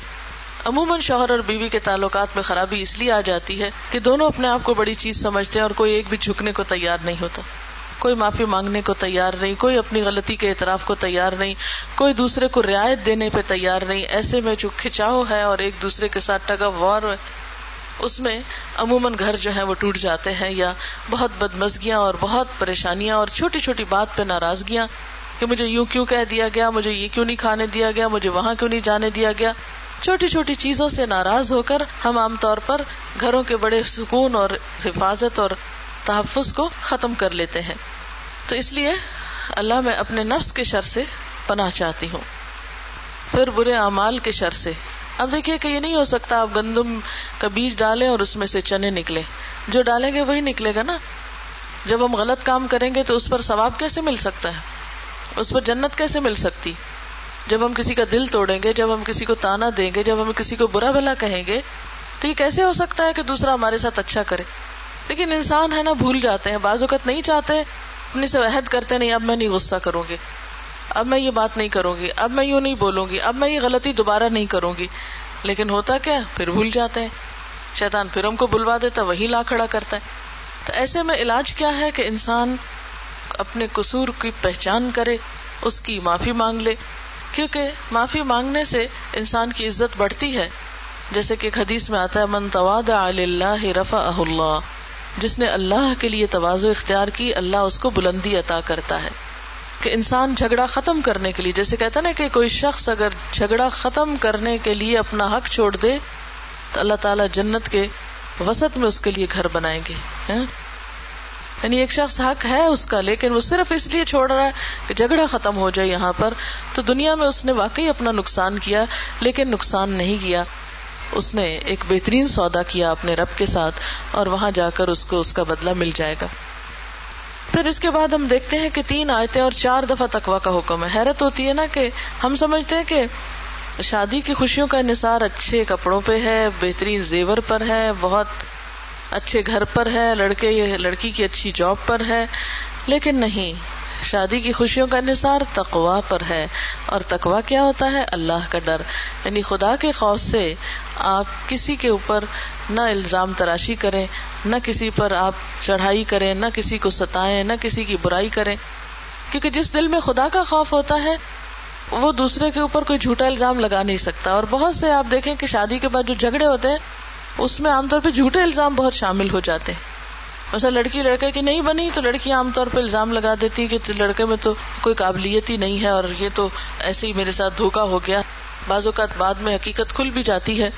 عموماً شوہر اور بیوی کے تعلقات میں خرابی اس لیے آ جاتی ہے کہ دونوں اپنے آپ کو بڑی چیز سمجھتے ہیں اور کوئی ایک بھی جھکنے کو تیار نہیں ہوتا۔ کوئی معافی مانگنے کو تیار نہیں، کوئی اپنی غلطی کے اعتراف کو تیار نہیں، کوئی دوسرے کو رعایت دینے پہ تیار نہیں۔ ایسے میں جو کھچاؤ ہے اور ایک دوسرے کے ساتھ ٹگ آف وار اس میں عموماً گھر جو ہے وہ ٹوٹ جاتے ہیں یا بہت بدمزگیاں اور بہت پریشانیاں اور چھوٹی چھوٹی بات پہ ناراضگیاں کہ مجھے یوں کیوں کہہ دیا گیا، مجھے یہ کیوں نہیں کھانے دیا گیا، مجھے وہاں کیوں نہیں جانے دیا گیا۔ چھوٹی چھوٹی چیزوں سے ناراض ہو کر ہم عام طور پر گھروں کے بڑے سکون اور حفاظت اور تحفظ کو ختم کر لیتے ہیں۔ تو اس لیے اللہ میں اپنے نفس کے شر سے پناہ چاہتی ہوں۔ پھر برے اعمال کے شر سے۔ اب دیکھیے کہ یہ نہیں ہو سکتا آپ گندم کا بیج ڈالیں اور اس میں سے چنے نکلے جو ڈالیں گے وہی نکلے گا نا۔ جب ہم غلط کام کریں گے تو اس پر ثواب کیسے مل سکتا ہے؟ اس پر جنت کیسے مل سکتی؟ جب ہم کسی کا دل توڑیں گے، جب ہم کسی کو تانا دیں گے، جب ہم کسی کو برا بھلا کہیں گے، تو یہ کیسے ہو سکتا ہے کہ دوسرا ہمارے ساتھ اچھا کرے؟ لیکن انسان ہے نا، بھول جاتے ہیں، بعض اوقات نہیں چاہتے اپنے سے عہد کرتے نہیں، اب میں نہیں غصہ کروں گی، اب میں یہ بات نہیں کروں گی، اب میں یوں نہیں بولوں گی، اب میں یہ غلطی دوبارہ نہیں کروں گی۔ لیکن ہوتا کیا پھر بھول جاتے ہیں۔ شیطان پھر ہم کو بلوا دیتا، وہی لا کھڑا کرتا ہے۔ تو ایسے میں علاج کیا ہے کہ انسان اپنے قصور کی پہچان کرے، اس کی معافی مانگ لے کیونکہ معافی مانگنے سے انسان کی عزت بڑھتی ہے۔ جیسے کہ ایک حدیث میں آتا ہے، من تواد اللہ رفا اللہ جس نے اللہ کے لیے توازو اختیار کی، اللہ اس کو بلندی عطا کرتا ہے۔ کہ انسان جھگڑا ختم کرنے کے لیے، جیسے کہتا نا کہ کوئی شخص اگر جھگڑا ختم کرنے کے لیے اپنا حق چھوڑ دے، تو اللہ تعالیٰ جنت کے وسط میں اس کے لیے گھر بنائیں گے۔ ہاں؟ یعنی ایک شخص حق ہے اس کا، لیکن وہ صرف اس لیے چھوڑ رہا ہے کہ جھگڑا ختم ہو جائے یہاں پر۔ تو دنیا میں اس نے واقعی اپنا نقصان کیا، لیکن نقصان نہیں کیا۔ اس نے ایک بہترین سودا کیا اپنے رب کے ساتھ، اور وہاں جا کر اس کو اس کا بدلہ مل جائے گا۔ پھر اس کے بعد ہم دیکھتے ہیں کہ تین آیتیں اور چار دفعہ تقوا کا حکم ہے۔ حیرت ہوتی ہے نا کہ ہم سمجھتے ہیں کہ شادی کی خوشیوں کا انحصار اچھے کپڑوں پہ ہے، بہترین زیور پر ہے، بہت اچھے گھر پر ہے، لڑکے، لڑکی کی اچھی جاب پر ہے، لیکن نہیں۔ شادی کی خوشیوں کا انحصار تقوا پر ہے۔ اور تقوا کیا ہوتا ہے؟ اللہ کا ڈر۔ یعنی خدا کے خوف سے آپ کسی کے اوپر نہ الزام تراشی کریں، نہ کسی پر آپ چڑھائی کریں، نہ کسی کو ستائیں، نہ کسی کی برائی کریں۔ کیونکہ جس دل میں خدا کا خوف ہوتا ہے، وہ دوسرے کے اوپر کوئی جھوٹا الزام لگا نہیں سکتا۔ اور بہت سے آپ دیکھیں کہ شادی کے بعد جو جھگڑے ہوتے ہیں اس میں عام طور پہ جھوٹے الزام بہت شامل ہو جاتے ہیں۔ مثلا لڑکی لڑکے کی نہیں بنی تو لڑکی عام طور پہ الزام لگا دیتی کہ لڑکے میں تو کوئی قابلیت ہی نہیں ہے اور یہ تو ایسے ہی میرے ساتھ دھوکا ہو گیا۔ بعض اوقات بعد میں حقیقت کھل بھی جاتی ہے۔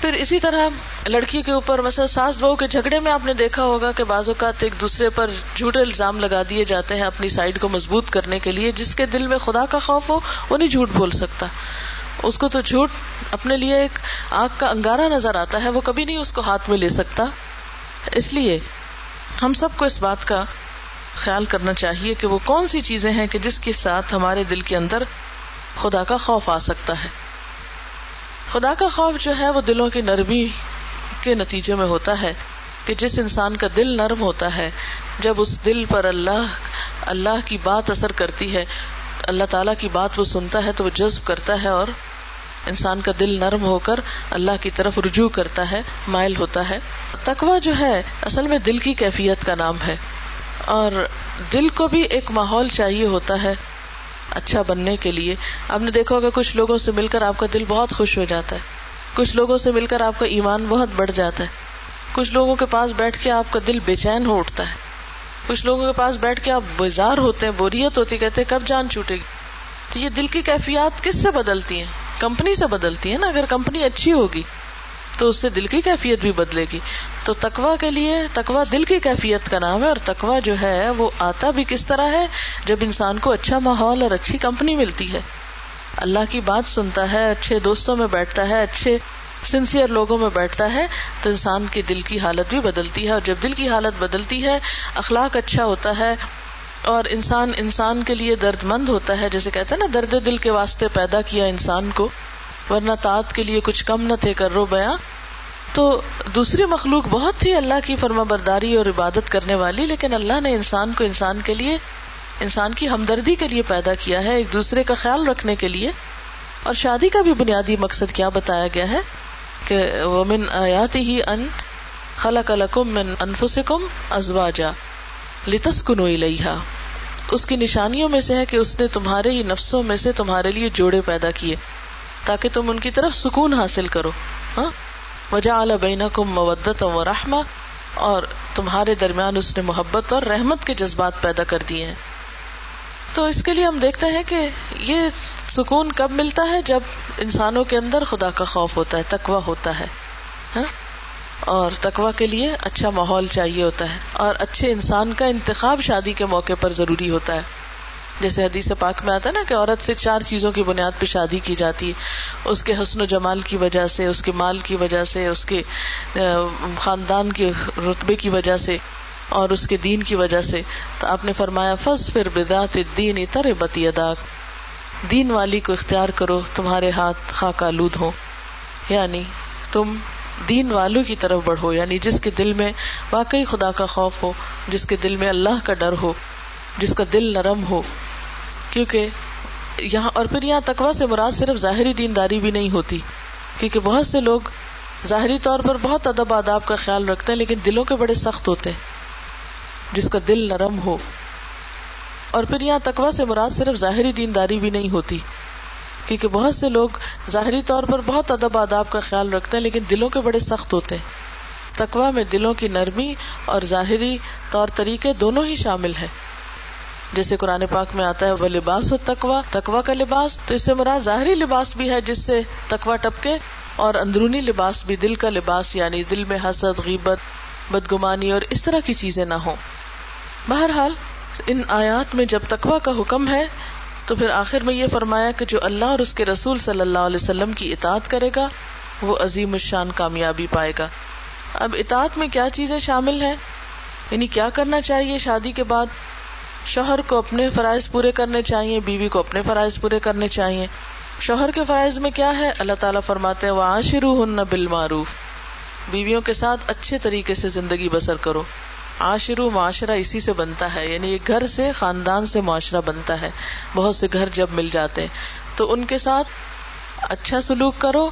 پھر اسی طرح لڑکی کے اوپر مثلا ساس بہو کے جھگڑے میں آپ نے دیکھا ہوگا کہ بعض اوقات ایک دوسرے پر جھوٹے الزام لگا دیے جاتے ہیں اپنی سائڈ کو مضبوط کرنے کے لیے، جس کے دل میں خدا کا خوف ہو، وہ نہیں جھوٹ بول سکتا۔ اس کو تو جھوٹ اپنے لیے ایک آگ کا انگارا نظر آتا ہے، وہ کبھی نہیں اس کو ہاتھ میں لے سکتا۔ اس لیے ہم سب کو اس بات کا خیال کرنا چاہیے کہ وہ کون سی چیزیں ہیں کہ جس کے ساتھ ہمارے دل کے اندر خدا کا خوف آ سکتا ہے۔ خدا کا خوف جو ہے، وہ دلوں کی نرمی کے نتیجے میں ہوتا ہے کہ جس انسان کا دل نرم ہوتا ہے، جب اس دل پر اللہ اللہ کی بات اثر کرتی ہے اللہ تعالیٰ کی بات وہ سنتا ہے تو وہ جذب کرتا ہے اور انسان کا دل نرم ہو کر اللہ کی طرف رجوع کرتا ہے، مائل ہوتا ہے۔ تقوا جو ہے، اصل میں دل کی کیفیت کا نام ہے۔ اور دل کو بھی ایک ماحول چاہیے ہوتا ہے اچھا بننے کے لیے۔ آپ نے دیکھا ہوگا، کچھ لوگوں سے مل کر آپ کا دل بہت خوش ہو جاتا ہے۔ کچھ لوگوں سے مل کر آپ کا ایمان بہت بڑھ جاتا ہے۔ کچھ لوگوں کے پاس بیٹھ کے آپ کا دل بے چین ہو اٹھتا ہے۔ کچھ لوگوں کے پاس بیٹھ کے آپ بیزار ہوتے ہیں، بوریت ہوتی کہتے ہیں، کب جان چھوٹے گی؟ تو یہ دل کی کیفیات کس سے بدلتی ہیں؟ کمپنی سے بدلتی ہے نا؟ اگر کمپنی اچھی ہوگی تو اس سے دل کی کیفیت بھی بدلے گی۔ تو تکوا کے لیے تکوا دل کی کیفیت کا نام ہے اور تکوا جو ہے، وہ آتا بھی کس طرح ہے؟ جب انسان کو اچھا ماحول اور اچھی کمپنی ملتی ہے۔ اللہ کی بات سنتا ہے، اچھے دوستوں میں بیٹھتا ہے، اچھے سنسیئر لوگوں میں بیٹھتا ہے تو انسان کی دل کی حالت بھی بدلتی ہے اور جب دل کی حالت بدلتی ہے، اخلاق اچھا ہوتا ہے اور انسان انسان کے لیے درد مند ہوتا ہے، جیسے کہتے ہیں نا، درد دل کے واسطے پیدا کیا انسان کو، ورنہ تات کے لیے کچھ کم نہ تھے، کر رو بیاں تو دوسری مخلوق بہت تھی اللہ کی فرما برداری اور عبادت کرنے والی، لیکن اللہ نے انسان کو انسان کے لیے، انسان کی ہمدردی کے لیے پیدا کیا ہے، ایک دوسرے کا خیال رکھنے کے لیے۔ اور شادی کا بھی بنیادی مقصد کیا بتایا گیا ہے؟ کہ من آیات ہی ان خلق لکم من انفسکم ازواجا لتسکنو الیہا اس کی نشانیوں میں سے ہے کہ اس نے تمہارے ہی نفسوں میں سے تمہارے لیے جوڑے پیدا کیے تاکہ تم ان کی طرف سکون حاصل کرو۔ ہاں؟ وجہ بینکم مودت و رحمہ اور تمہارے درمیان اس نے محبت اور رحمت کے جذبات پیدا کر دیے ہیں۔ تو اس کے لیے ہم دیکھتے ہیں کہ یہ سکون کب ملتا ہے جب انسانوں کے اندر خدا کا خوف ہوتا ہے تکوا ہوتا ہے ہاں؟ اور تکوا کے لیے اچھا ماحول چاہیے ہوتا ہے اور اچھے انسان کا انتخاب شادی کے موقع پر ضروری ہوتا ہے۔ جیسے حدیث پاک میں آتا ہے نا کہ عورت سے چار چیزوں کی بنیاد پہ شادی کی جاتی ہے۔ اس کے حسن و جمال کی وجہ سے، اس کے مال کی وجہ سے، اس کے خاندان کے رتبے کی وجہ سے۔ اور اس کے دین کی وجہ سے تو آپ نے فرمایا فض پھر بدات دین اتر بتی اداک دین والی کو اختیار کرو، تمہارے ہاتھ خاک آلود ہو یعنی تم دین والوں کی طرف بڑھو یعنی جس کے دل میں واقعی خدا کا خوف ہو، جس کے دل میں اللہ کا ڈر ہو، جس کا دل نرم ہو۔ کیونکہ یہاں، اور پھر یہاں تقوا سے مراد صرف ظاہری دینداری بھی نہیں ہوتی، کیونکہ بہت سے لوگ ظاہری طور پر بہت ادب آداب کا خیال رکھتے ہیں، لیکن دلوں کے بڑے سخت ہوتے ہیں۔ جس کا دل نرم ہو۔ اور پھر یہاں تقوا سے مراد صرف ظاہری دینداری بھی نہیں ہوتی، کیونکہ بہت سے لوگ ظاہری طور پر بہت ادب آداب کا خیال رکھتے ہیں، لیکن دلوں کے بڑے سخت ہوتے ہیں۔ تقوا میں دلوں کی نرمی اور ظاہری طور طریقے دونوں ہی شامل ہیں۔ جیسے قرآن پاک میں آتا ہے، وہ لباس ہو تکوا تکوا کا لباس تو اس سے مراد ظاہری لباس بھی ہے جس سے تکوا ٹپکے، اور اندرونی لباس بھی دل کا لباس یعنی دل میں حسد، غیبت بدگمانی اور اس طرح کی چیزیں نہ ہوں۔ بہرحال، ان آیات میں جب تکوا کا حکم ہے، تو پھر آخر میں یہ فرمایا کہ جو اللہ اور اس کے رسول صلی اللہ علیہ وسلم کی اطاعت کرے گا، وہ عظیم الشان کامیابی پائے گا۔ اب اطاعت میں کیا چیزیں شامل ہیں؟ یعنی کیا کرنا چاہیے شادی کے بعد؟ شوہر کو اپنے فرائض پورے کرنے چاہیے، بیوی کو اپنے فرائض پورے کرنے چاہیے۔ شوہر کے فرائض میں کیا ہے؟ اللہ تعالیٰ فرماتے ہیں وہ آشرو ہن بال معروف بیویوں کے ساتھ اچھے طریقے سے زندگی بسر کرو۔ آشرو معاشرہ اسی سے بنتا ہے یعنی ایک گھر سے، خاندان سے معاشرہ بنتا ہے۔ بہت سے گھر جب مل جاتے ہیں، تو ان کے ساتھ اچھا سلوک کرو۔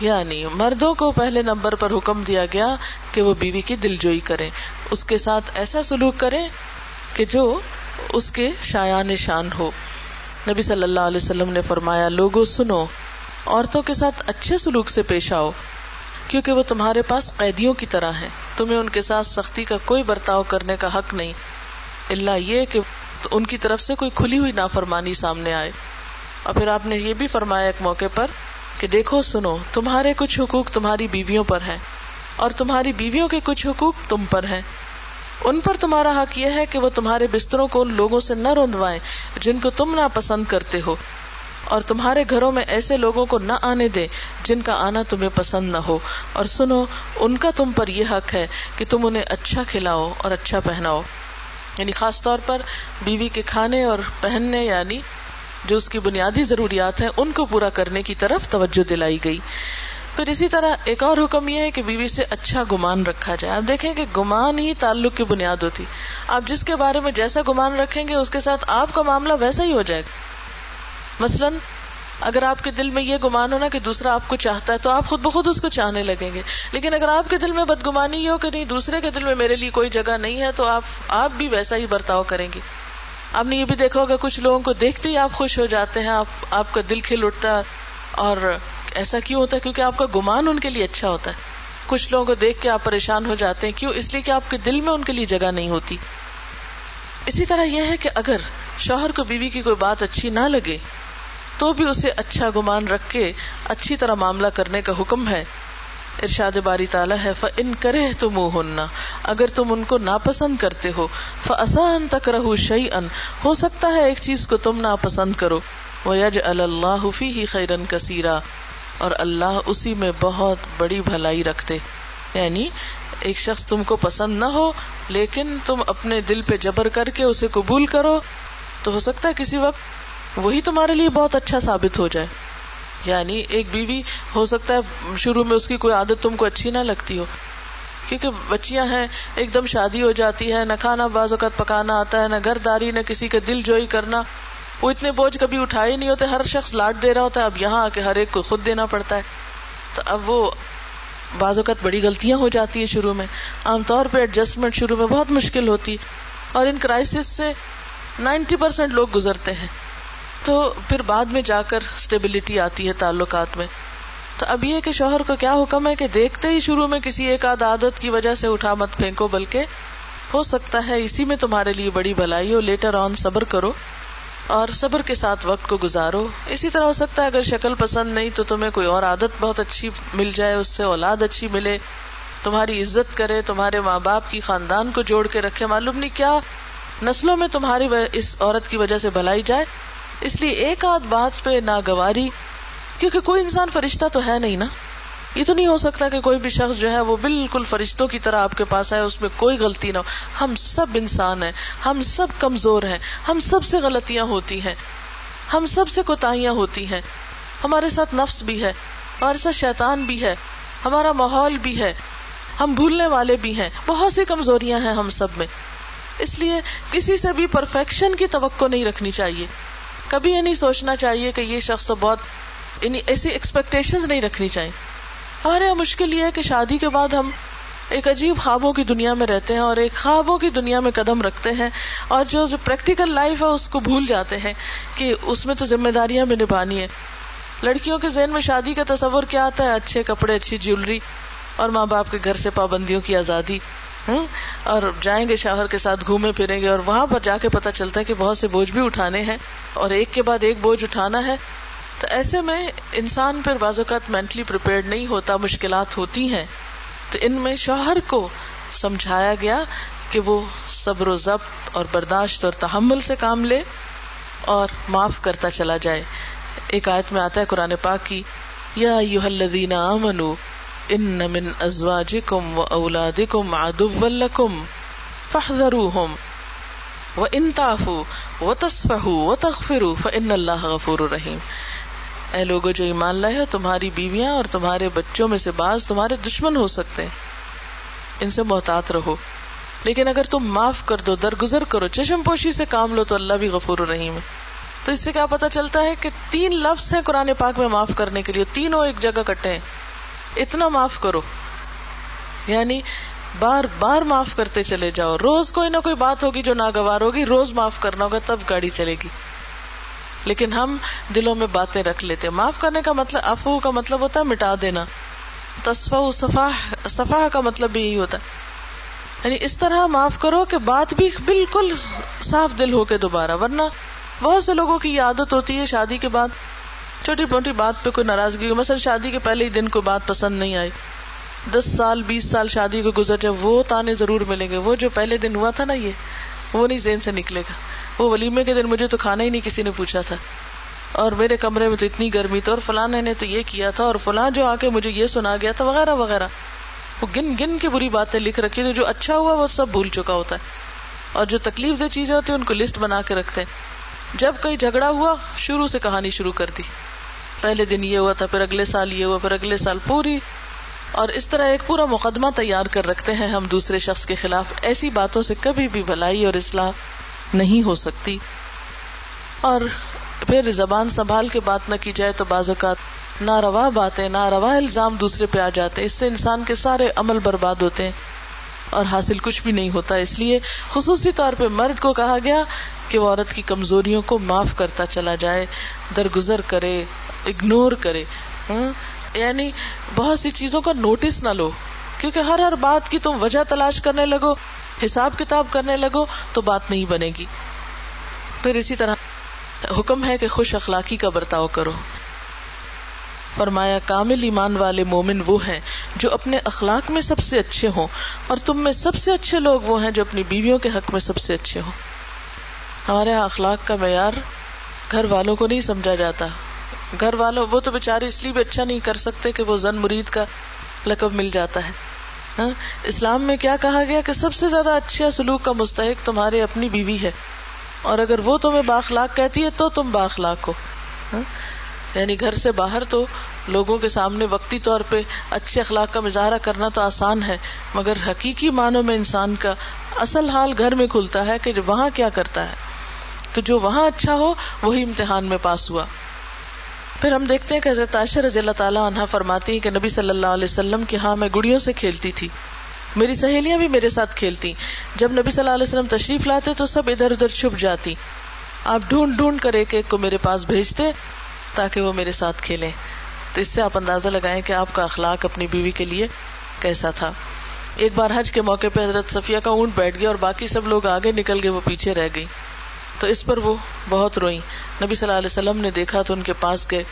یعنی مردوں کو پہلے نمبر پر حکم دیا گیا کہ وہ بیوی کی دل جوئی اس کے ساتھ ایسا سلوک کرے کہ جو اس کے شایان شان ہو۔ نبی صلی اللہ علیہ وسلم نے فرمایا، لوگو سنو، عورتوں کے ساتھ اچھے سلوک سے پیش آؤ۔ کیونکہ وہ تمہارے پاس قیدیوں کی طرح ہیں۔ تمہیں ان کے ساتھ سختی کا کوئی برتاؤ کرنے کا حق نہیں۔ اللہ یہ کہ ان کی طرف سے کوئی کھلی ہوئی نافرمانی سامنے آئے۔ اور پھر آپ نے یہ بھی فرمایا ایک موقع پر کہ دیکھو، سنو، تمہارے کچھ حقوق تمہاری بیویوں پر ہیں۔ اور تمہاری بیویوں کے کچھ حقوق تم پر ہیں۔ ان پر تمہارا حق یہ ہے کہ وہ تمہارے بستروں کو ان لوگوں سے نہ روندوائیں جن کو تم نہ پسند کرتے ہو۔ اور تمہارے گھروں میں ایسے لوگوں کو نہ آنے دے جن کا آنا تمہیں پسند نہ ہو۔ اور سنو، ان کا تم پر یہ حق ہے کہ تم انہیں اچھا کھلاؤ اور اچھا پہناؤ۔ یعنی خاص طور پر بیوی کے کھانے اور پہننے یعنی جو اس کی بنیادی ضروریات ہیں، ان کو پورا کرنے کی طرف توجہ دلائی گئی۔ پھر اسی طرح ایک اور حکم یہ ہے کہ بیوی سے اچھا گمان رکھا جائے۔ آپ دیکھیں کہ گمان ہی تعلق کی بنیاد ہوتی۔ آپ جس کے بارے میں جیسا گمان رکھیں گے، اس کے ساتھ آپ کا معاملہ ویسا ہی ہو جائے گا۔ مثلاً اگر آپ کے دل میں یہ گمان ہونا کہ دوسرا آپ کو چاہتا ہے تو آپ خود بخود اس کو چاہنے لگیں گے۔ لیکن اگر آپ کے دل میں بدگمانی ہو کہ نہیں، دوسرے کے دل میں میرے لیے کوئی جگہ نہیں ہے تو آپ آپ بھی ویسا ہی برتاؤ کریں گے۔ آپ نے یہ بھی دیکھا ہوگا، کچھ لوگوں کو دیکھتے ہی آپ خوش ہو جاتے ہیں، آپ آپ کا دل کھل اٹھتا ہے۔ اور ایسا کیوں ہوتا ہے؟ کیونکہ آپ کا گمان ان کے لیے اچھا ہوتا ہے۔ کچھ لوگوں کو دیکھ کے آپ پریشان ہو جاتے ہیں، کیوں؟ اس لیے کہ آپ کے دل میں ان کے لیے جگہ نہیں ہوتی۔ اسی طرح یہ ہے کہ اگر شوہر کو بیوی کی کوئی بات اچھی نہ لگے تو بھی اسے اچھا گمان رکھ کے اچھی طرح معاملہ کرنے کا حکم ہے۔ ارشاد باری تعالیٰ ہے ان کرے تم ہننا اگر تم ان کو ناپسند کرتے ہو فسان تک رہو شعی ان ہو سکتا ہے ایک چیز کو تم ناپسند کرو۔ وہ یج اللہ فی ہی خیرن کثیرا اور اللہ اسی میں بہت بڑی بھلائی رکھتے۔ یعنی ایک شخص تم کو پسند نہ ہو، لیکن تم اپنے دل پہ جبر کر کے اسے قبول کرو، تو ہو سکتا ہے کسی وقت وہی تمہارے لیے بہت اچھا ثابت ہو جائے۔ یعنی ایک بیوی ہو سکتا ہے شروع میں اس کی کوئی عادت تم کو اچھی نہ لگتی ہو۔ کیونکہ بچیاں ہیں، ایک دم شادی ہو جاتی ہے، نہ کھانا بعض اوقات پکانا آتا ہے، نہ گھر داری، نہ کسی کے دل جوئی کرنا۔ وہ اتنے بوجھ کبھی اٹھائے نہیں ہوتے، ہر شخص لاٹ دے رہا ہوتا ہے۔ اب یہاں آ کے ہر ایک کو خود دینا پڑتا ہے۔ تو اب وہ بعض اوقات بڑی غلطیاں ہو جاتی ہیں شروع میں۔ عام طور پہ ایڈجسٹمنٹ شروع میں بہت مشکل ہوتی۔ اور ان کرائسس سے نائنٹی پرسینٹ لوگ گزرتے ہیں۔ تو پھر بعد میں جا کر اسٹیبلٹی آتی ہے تعلقات میں۔ تو اب یہ کہ شوہر کو کیا حکم ہے کہ دیکھتے ہی شروع میں کسی ایک آدھ عادت کی وجہ سے اٹھا مت پھینکو، بلکہ ہو سکتا ہے اسی میں تمہارے لیے بڑی بھلائی ہو لیٹر آن صبر کرو اور صبر کے ساتھ وقت کو گزارو۔ اسی طرح ہو سکتا ہے اگر شکل پسند نہیں تو تمہیں کوئی اور عادت بہت اچھی مل جائے، اس سے اولاد اچھی ملے، تمہاری عزت کرے، تمہارے ماں باپ کی خاندان کو جوڑ کے رکھے۔ معلوم نہیں کیا نسلوں میں تمہاری اس عورت کی وجہ سے بھلائی جائے۔ اس لیے ایک آدھ بات پہ ناگواری، کیونکہ کوئی انسان فرشتہ تو ہے نہیں نا؟ یہ تو نہیں ہو سکتا کہ کوئی بھی شخص جو ہے وہ بالکل فرشتوں کی طرح آپ کے پاس آئے، اس میں کوئی غلطی نہ ہو۔ ہم سب انسان ہیں، ہم سب کمزور ہیں، ہم سب سے غلطیاں ہوتی ہیں، ہم سب سے کوتاہیاں ہوتی ہیں۔ ہمارے ساتھ نفس بھی ہے، ہمارے ساتھ شیطان بھی ہے، ہمارا ماحول بھی ہے، ہم بھولنے والے بھی ہیں۔ بہت سی کمزوریاں ہیں ہم سب میں۔ اس لیے کسی سے بھی پرفیکشن کی توقع نہیں رکھنی چاہیے۔ کبھی یہ نہیں سوچنا چاہیے کہ یہ شخص تو بہت یعنی ایسی ایکسپیکٹیشن نہیں رکھنی چاہیے۔ ہمارے یہاں مشکل یہ ہے کہ شادی کے بعد ہم ایک عجیب خوابوں کی دنیا میں رہتے ہیں اور ایک خوابوں کی دنیا میں قدم رکھتے ہیں اور جو جو پریکٹیکل لائف ہے اس کو بھول جاتے ہیں کہ اس میں تو ذمہ داریاں بھی نبھانی ہے لڑکیوں کے ذہن میں شادی کا تصور کیا آتا ہے؟ اچھے کپڑے، اچھی جیولری اور ماں باپ کے گھر سے پابندیوں کی آزادی۔ اور جائیں گے شوہر کے ساتھ گھومے پھریں گے، اور وہاں پر جا کے پتا چلتا ہے کہ بہت سے بوجھ بھی اٹھانے ہیں، اور ایک کے بعد ایک بوجھ اٹھانا ہے۔ تو ایسے میں انسان پھر بعض اوقات مینٹلی نہیں ہوتا، مشکلات ہوتی ہیں۔ تو ان میں شوہر کو سمجھایا گیا کہ وہ صبر و ضبط اور برداشت اور تحمل سے کام لے اور معاف کرتا چلا جائے۔ ایک آیت میں آتا ہے قرآن پاک کی، یا آمنو ان من ازواجکم و اولادکم عدو لکم فاحذروہم و ان تعفو و تصفحو و تغفرو فان اللہ غفور رحیم. اے لوگو، جو ایمان لائے ہو، تمہاری بیویاں اور تمہارے بچوں میں سے بعض تمہارے دشمن ہو سکتے ہیں۔ ان سے محتاط رہو۔ لیکن اگر تم معاف کر دو، درگزر کرو، چشم پوشی سے کام لو، تو اللہ بھی غفور رحیم ہے۔ تو اس سے کیا پتا چلتا ہے کہ تین لفظ ہیں قرآن پاک میں معاف کرنے کے لیے، تینوں ایک جگہ کٹے ہیں۔ اتنا معاف کرو۔ یعنی بار بار معاف کرتے چلے جاؤ۔ روز کوئی نہ کوئی بات ہوگی جو ناگوار ہوگی، روز معاف کرنا ہوگا، تب گاڑی چلے گی۔ لیکن ہم دلوں میں باتیں رکھ لیتے معاف کرنے کا مطلب افو کا مطلب ہوتا ہے مٹا دینا۔ صفا کا مطلب بھی یہی ہوتا ہے۔ یعنی اس طرح معاف کرو کہ بات بھی بالکل صاف دل ہو کے دوبارہ، ورنہ بہت سے لوگوں کی یہ عادت ہوتی ہے شادی کے بعد۔ چھوٹی موٹی بات پہ کوئی ناراضگی مثلا شادی کے پہلے ہی دن کو بات پسند نہیں آئی۔ دس سال، بیس سال شادی کو گزر جائے، وہ تانے ضرور ملیں گے۔ وہ جو پہلے دن ہوا تھا نا یہ، وہ نہیں زین سے نکلے گا۔ وہ ولیمے کے دن مجھے تو کھانا ہی نہیں کسی نے پوچھا تھا۔ اور میرے کمرے میں تو اتنی گرمی تھی اور فلاں نے تو یہ کیا تھا اور فلاں جو آ کے مجھے یہ سنا گیا تھا، وغیرہ وغیرہ۔ وہ گن گن کے بری باتیں لکھ رکھی تھی۔ جو اچھا ہوا وہ سب بھول چکا ہوتا ہے۔ اور جو تکلیف دہ چیزیں ہوتی ہیں، ان کو لسٹ بنا کے رکھتے ہیں۔ جب کہیں جھگڑا ہوا، شروع سے کہانی شروع کر دی۔ پہلے دن یہ ہوا تھا، پھر اگلے سال یہ ہوا، پھر اگلے سال پوری۔ اور اس طرح ایک پورا مقدمہ تیار کر رکھتے ہیں ہم دوسرے شخص کے خلاف۔ ایسی باتوں سے کبھی بھی بھلائی اور اصلاح نہیں ہو سکتی۔ اور پھر زبان سنبھال کے بات نہ کی جائے تو بعض اوقات نہ روا باتیں نہ روا الزام دوسرے پہ آ جاتے اس سے انسان کے سارے عمل برباد ہوتے ہیں اور حاصل کچھ بھی نہیں ہوتا۔ اس لیے خصوصی طور پہ مرد کو کہا گیا کہ وہ عورت کی کمزوریوں کو معاف کرتا چلا جائے، درگزر کرے۔ اگنور کرے۔ یعنی بہت سی چیزوں کا نوٹس نہ لو۔ کیونکہ ہر ہر بات کی تم وجہ تلاش کرنے لگو، حساب کتاب کرنے لگو تو بات نہیں بنے گی۔ پھر اسی طرح حکم ہے کہ خوش اخلاقی کا برتاؤ کرو۔ فرمایا، کامل ایمان والے مومن وہ ہیں جو اپنے اخلاق میں سب سے اچھے ہوں اور تم میں سب سے اچھے لوگ وہ ہیں جو اپنی بیویوں کے حق میں سب سے اچھے ہوں۔ ہمارے یہاں اخلاق کا معیار گھر والوں کو نہیں سمجھا جاتا۔ گھر والوں، وہ تو بےچارے اس لیے بھی اچھا نہیں کر سکتے کہ وہ زن مرید کا لقب مل جاتا ہے۔ ہاں؟ اسلام میں کیا کہا گیا کہ سب سے زیادہ اچھا سلوک کا مستحق تمہارے اپنی بیوی ہے۔ اور اگر وہ تمہیں باخلاق کہتی ہے تو تم باخلاق ہو۔ ہاں؟ یعنی گھر سے باہر تو لوگوں کے سامنے وقتی طور پہ اچھے اخلاق کا مظاہرہ کرنا تو آسان ہے، مگر حقیقی معنوں میں انسان کا اصل حال گھر میں کھلتا ہے کہ وہاں کیا کرتا ہے۔ تو جو وہاں اچھا ہو، وہی امتحان میں پاس ہوا۔ پھر ہم دیکھتے ہیں کہ حضرت عائشہ رضی اللہ تعالیٰ عنہ فرماتی ہیں کہ نبی صلی اللہ علیہ وسلم کی ہاں میں گڑیوں سے کھیلتی تھی۔ میری سہیلیاں بھی میرے ساتھ کھیلتی۔ جب نبی صلی اللہ علیہ وسلم تشریف لاتے تو سب ادھر ادھر چھپ جاتی۔ آپ ڈھونڈ ڈھونڈ کر ایک ایک کو میرے پاس بھیجتے تاکہ وہ میرے ساتھ کھیلیں۔ تو اس سے آپ اندازہ لگائیں کہ آپ کا اخلاق اپنی بیوی کے لیے کیسا تھا۔ ایک بار حج کے موقع پہ حضرت صفیہ کا اونٹ بیٹھ گیا اور باقی سب لوگ آگے نکل گئے وہ پیچھے رہ گئی تو اس پر وہ بہت روئی نبی صلی اللہ علیہ وسلم نے دیکھا تو ان کے پاس گئے۔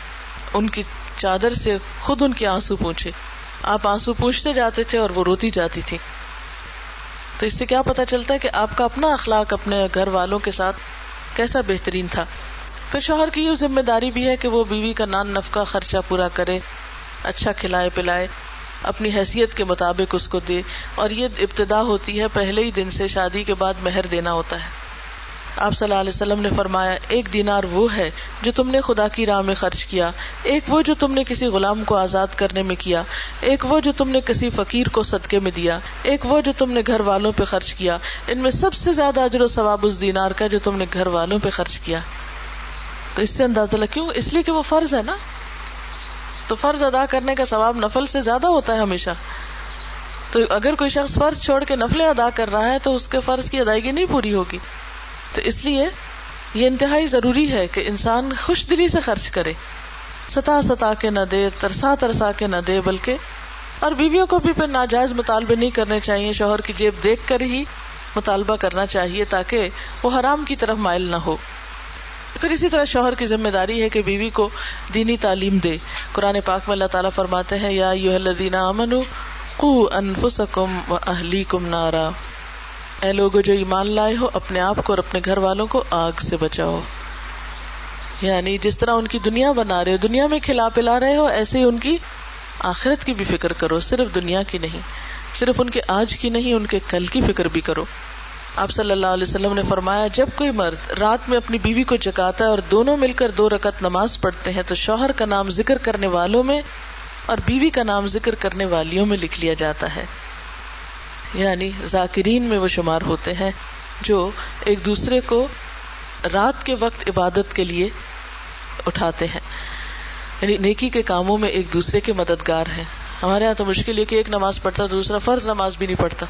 ان کی چادر سے خود ان کے آنسو پوچھے آپ آنسو پوچھتے جاتے تھے اور وہ روتی جاتی تھی تو اس سے کیا پتا چلتا ہے کہ آپ کا اپنا اخلاق اپنے گھر والوں کے ساتھ کیسا بہترین تھا۔ پھر شوہر کی یہ ذمہ داری بھی ہے کہ وہ بیوی کا نان نفقہ خرچہ پورا کرے اچھا کھلائے پلائے، اپنی حیثیت کے مطابق اس کو دے۔ اور یہ ابتدا ہوتی ہے پہلے ہی دن سے شادی کے بعد مہر دینا ہوتا ہے۔ آپ صلی اللہ علیہ وسلم نے فرمایا، ایک دینار وہ ہے جو تم نے خدا کی راہ میں خرچ کیا، ایک وہ جو تم نے کسی غلام کو آزاد کرنے میں کیا، ایک وہ جو تم نے کسی فقیر کو صدقے میں دیا، ایک وہ جو تم نے گھر والوں پہ خرچ کیا۔ ان میں سب سے زیادہ اجر و ثواب اس دینار کا جو تم نے گھر والوں پہ خرچ کیا۔ تو اس سے اندازہ لگ کیوں؟ اس لیے کہ وہ فرض ہے نا۔ تو فرض ادا کرنے کا ثواب نفل سے زیادہ ہوتا ہے ہمیشہ۔ تو اگر کوئی شخص فرض چھوڑ کے نفلیں ادا کر رہا ہے، تو اس کے فرض کی ادائیگی نہیں پوری ہوگی۔ تو اس لیے یہ انتہائی ضروری ہے کہ انسان خوش دلی سے خرچ کرے۔ ستا ستا کے نہ دے ترسا ترسا کے نہ دے بلکہ اور بیویوں کو بھی پھر ناجائز مطالبے نہیں کرنے چاہیے، شوہر کی جیب دیکھ کر ہی مطالبہ کرنا چاہیے تاکہ وہ حرام کی طرف مائل نہ ہو۔ پھر اسی طرح شوہر کی ذمہ داری ہے کہ بیوی کو دینی تعلیم دے۔ قرآن پاک میں اللہ تعالیٰ فرماتے ہیں، یا امن کو انفسکم و اہلی کم نارا۔ اے لوگ جو ایمان لائے ہو، اپنے آپ کو اور اپنے گھر والوں کو آگ سے بچاؤ۔ یعنی جس طرح ان کی دنیا بنا رہے ہو، دنیا میں کھلا پلا رہے ہو، ایسے ہی ان کی آخرت کی بھی فکر کرو۔ صرف دنیا کی نہیں، صرف ان کے آج کی نہیں، ان کے کل کی فکر بھی کرو۔ آپ صلی اللہ علیہ وسلم نے فرمایا، جب کوئی مرد رات میں اپنی بیوی کو جگاتا ہے اور دونوں مل کر دو رکت نماز پڑھتے ہیں، تو شوہر کا نام ذکر کرنے والوں میں اور بیوی کا نام ذکر کرنے والیوں میں لکھ لیا جاتا ہے۔ یعنی ذاکرین میں وہ شمار ہوتے ہیں جو ایک دوسرے کو رات کے وقت عبادت کے لیے اٹھاتے ہیں۔ یعنی نیکی کے کاموں میں ایک دوسرے کے مددگار ہیں۔ ہمارے یہاں تو مشکل ہے کہ ایک نماز پڑھتا دوسرا فرض نماز بھی نہیں پڑھتا۔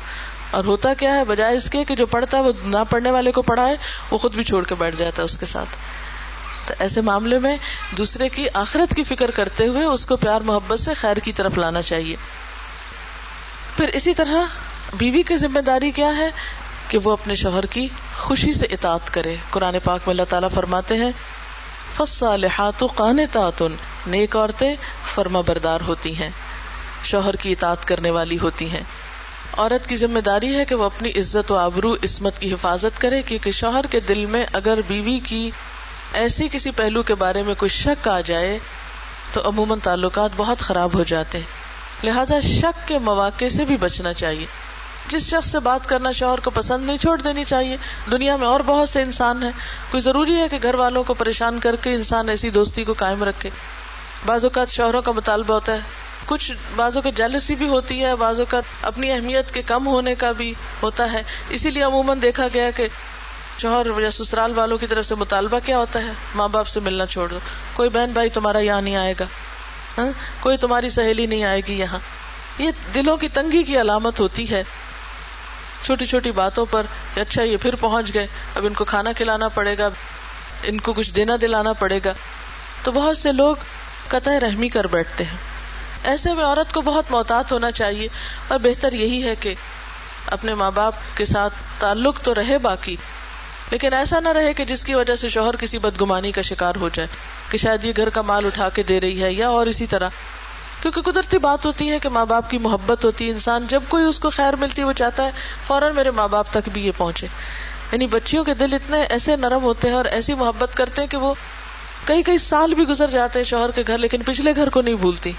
اور ہوتا کیا ہے بجائے اس کے کہ جو پڑھتا ہے وہ نہ پڑھنے والے کو پڑھائے، وہ خود بھی چھوڑ کے بیٹھ جاتا ہے اس کے ساتھ۔ تو ایسے معاملے میں دوسرے کی آخرت کی فکر کرتے ہوئے اس کو پیار محبت سے خیر کی طرف لانا چاہیے۔ پھر اسی طرح بیوی کی ذمہ داری کیا ہے کہ وہ اپنے شوہر کی خوشی سے اطاعت کرے۔ قرآن پاک میں اللہ تعالیٰ فرماتے ہیں نیک عورتیں فرما بردار ہوتی ہیں، شوہر کی اطاعت کرنے والی ہوتی ہیں۔ عورت کی ذمہ داری ہے کہ وہ اپنی عزت و آبرو، عصمت کی حفاظت کرے، کیونکہ شوہر کے دل میں اگر بیوی کی ایسی کسی پہلو کے بارے میں کوئی شک آ جائے، تو عموماً تعلقات بہت خراب ہو جاتے ہیں۔ لہذا شک کے مواقع سے بھی بچنا چاہیے۔ جس شخص سے بات کرنا شوہر کو پسند نہیں، چھوڑ دینی چاہیے۔ دنیا میں اور بہت سے انسان ہیں۔ کوئی ضروری ہے کہ گھر والوں کو پریشان کر کے انسان ایسی دوستی کو قائم رکھے؟ بعض اوقات شوہروں کا مطالبہ ہوتا ہے۔ کچھ بازو کا جیلسی بھی ہوتی ہے، بعض اوقات اپنی اہمیت کے کم ہونے کا بھی ہوتا ہے۔ اسی لیے عموماً دیکھا گیا کہ شوہر یا سسرال والوں کی طرف سے مطالبہ کیا ہوتا ہے؟ ماں باپ سے ملنا چھوڑ دو۔ کوئی بہن بھائی تمہارا یہاں نہیں آئے گا۔ ہاں؟ کوئی تمہاری سہیلی نہیں آئے گی یہاں۔ یہ دلوں کی تنگی کی علامت ہوتی ہے۔ چھوٹی چھوٹی باتوں پر کہ اچھا یہ پھر پہنچ گئے، اب ان کو کھانا کھلانا پڑے گا، ان کو کچھ دینا دلانا پڑے گا۔ تو بہت سے لوگ قطع رحمی کر بیٹھتے ہیں۔ ایسے میں عورت کو بہت محتاط ہونا چاہیے۔ اور بہتر یہی ہے کہ اپنے ماں باپ کے ساتھ تعلق تو رہے باقی۔ لیکن ایسا نہ رہے کہ جس کی وجہ سے شوہر کسی بدگمانی کا شکار ہو جائے، کہ شاید یہ گھر کا مال اٹھا کے دے رہی ہے یا اور اسی طرح۔ کیونکہ قدرتی بات ہوتی ہے کہ ماں باپ کی محبت ہوتی ہے، انسان جب کوئی اس کو خیر ملتی ہے، وہ چاہتا ہے فوراً میرے ماں باپ تک بھی یہ پہنچے۔ یعنی بچیوں کے دل اتنے ایسے نرم ہوتے ہیں اور ایسی محبت کرتے ہیں کہ وہ کئی کئی سال بھی گزر جاتے ہیں شوہر کے گھر، لیکن پچھلے گھر کو نہیں بھولتی۔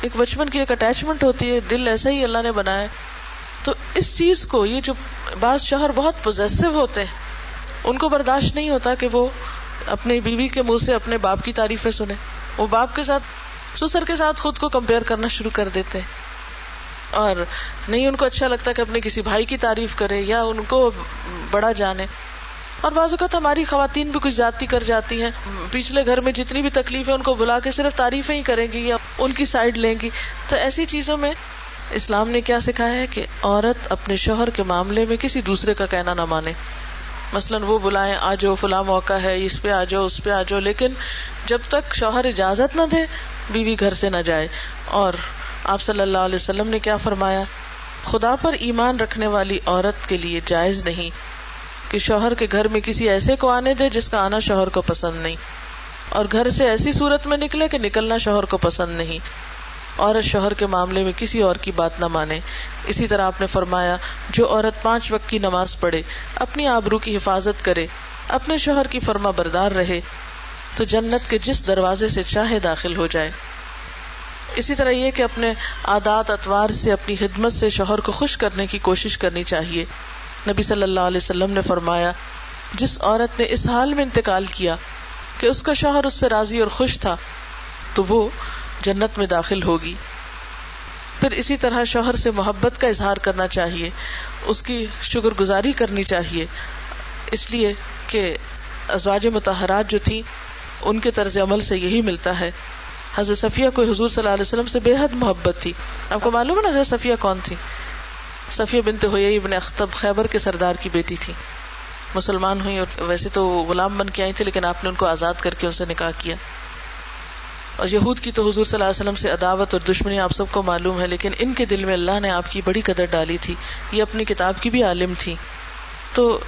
ایک بچپن کی ایک اٹیچمنٹ ہوتی ہے، دل ایسا ہی اللہ نے بنایا۔ تو اس چیز کو، یہ جو بعض شوہر بہت پوزیسو ہوتے ہیں، ان کو برداشت نہیں ہوتا کہ وہ اپنی بیوی کے منہ سے اپنے باپ کی تعریفیں سنیں۔ وہ باپ کے ساتھ سسر کے ساتھ خود کو کمپیئر کرنا شروع کر دیتے ہیں اور نہیں ان کو اچھا لگتا کہ اپنے کسی بھائی کی تعریف کرے یا ان کو بڑا جانے اور بعض اوقات ہماری خواتین بھی کچھ جاتی کر جاتی ہیں۔ پچھلے گھر میں جتنی بھی تکلیف ہے ان کو بلا کے صرف تعریفیں ہی کریں گی یا ان کی سائڈ لیں گی۔ تو ایسی چیزوں میں اسلام نے کیا سکھایا ہے کہ عورت اپنے شوہر کے معاملے میں کسی دوسرے کا کہنا نہ مانے۔ مثلاً وہ بلائیں آ جاؤ فلاں موقع ہے، اس پہ آ جاؤ اس پہ آ جاؤ لیکن جب تک شوہر اجازت نہ دے بیوی گھر سے نہ جائے۔ اور آپ صلی اللہ علیہ وسلم نے کیا فرمایا؟ خدا پر ایمان رکھنے والی عورت کے لیے جائز نہیں کہ شوہر کے گھر میں کسی ایسے کو آنے دے جس کا آنا شوہر کو پسند نہیں۔ اور گھر سے ایسی صورت میں نکلے کہ نکلنا شوہر کو پسند نہیں۔ عورت شوہر کے معاملے میں کسی اور کی بات نہ مانے۔ اسی طرح آپ نے فرمایا، جو عورت پانچ وقت کی نماز پڑھے، اپنی آبرو کی حفاظت کرے، اپنے شوہر کی فرما بردار رہے تو جنت کے جس دروازے سے چاہے داخل ہو جائے۔ اسی طرح یہ کہ اپنے عادات اتوار سے، اپنی خدمت سے شوہر کو خوش کرنے کی کوشش کرنی چاہیے۔ نبی صلی اللہ علیہ وسلم نے فرمایا، جس عورت نے اس حال میں انتقال کیا کہ اس کا شوہر اس سے راضی اور خوش تھا، تو وہ جنت میں داخل ہوگی۔ پھر اسی طرح شوہر سے محبت کا اظہار کرنا چاہیے، اس کی شکر گزاری کرنی چاہیے۔ اس لیے کہ ازواج متحرات جو تھی ان کے طرز عمل سے یہی ملتا ہے۔ حضرت صفیہ کو حضور صلی اللہ علیہ وسلم سے بے حد محبت تھی۔ آپ کو معلوم ہے نا حضرت صفیہ کون تھی؟ صفیہ بنت ہوئی ابن اختب خیبر کے سردار کی بیٹی تھی۔ مسلمان ہوئی اور ویسے تو غلام بن کے آئی تھی، لیکن آپ نے ان کو آزاد کر کے ان سے نکاح کیا۔ اور یہود کی تو حضور صلی اللہ علیہ وسلم سے عداوت اور دشمنی آپ سب کو معلوم ہے، لیکن ان کے دل میں اللہ نے آپ کی بڑی قدر ڈالی تھی۔ یہ اپنی کتاب کی بھی عالم تھی۔ تو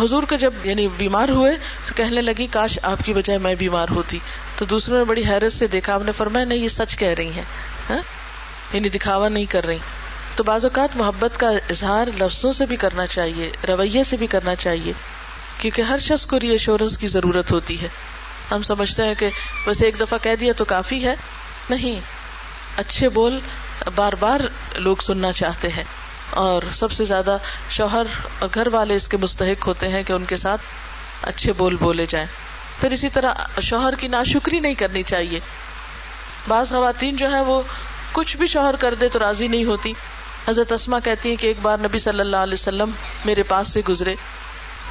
حضور کا جب یعنی بیمار ہوئے تو کہنے لگی، کاش آپ کی بجائے میں بیمار ہوتی۔ تو دوسروں نے بڑی حیرت سے دیکھا، آپ نے فرمایا، نہیں، یہ سچ کہہ رہی ہیں۔ ہاں؟ یعنی دکھاوا نہیں کر رہی۔ تو بعض اوقات محبت کا اظہار لفظوں سے بھی کرنا چاہیے، رویے سے بھی کرنا چاہیے۔ کیونکہ ہر شخص کو ری ایشورنس کی ضرورت ہوتی ہے۔ ہم سمجھتے ہیں کہ بس ایک دفعہ کہہ دیا تو کافی ہے۔ نہیں، اچھے بول بار بار لوگ سننا چاہتے ہیں۔ اور سب سے زیادہ شوہر اور گھر والے اس کے مستحق ہوتے ہیں کہ ان کے ساتھ اچھے بول بولے جائیں۔ پھر اسی طرح شوہر کی ناشکری نہیں کرنی چاہیے۔ بعض خواتین جو ہے وہ کچھ بھی شوہر کر دے تو راضی نہیں ہوتی۔ حضرت اسما کہتی ہیں کہ ایک بار نبی صلی اللہ علیہ وسلم میرے پاس سے گزرے۔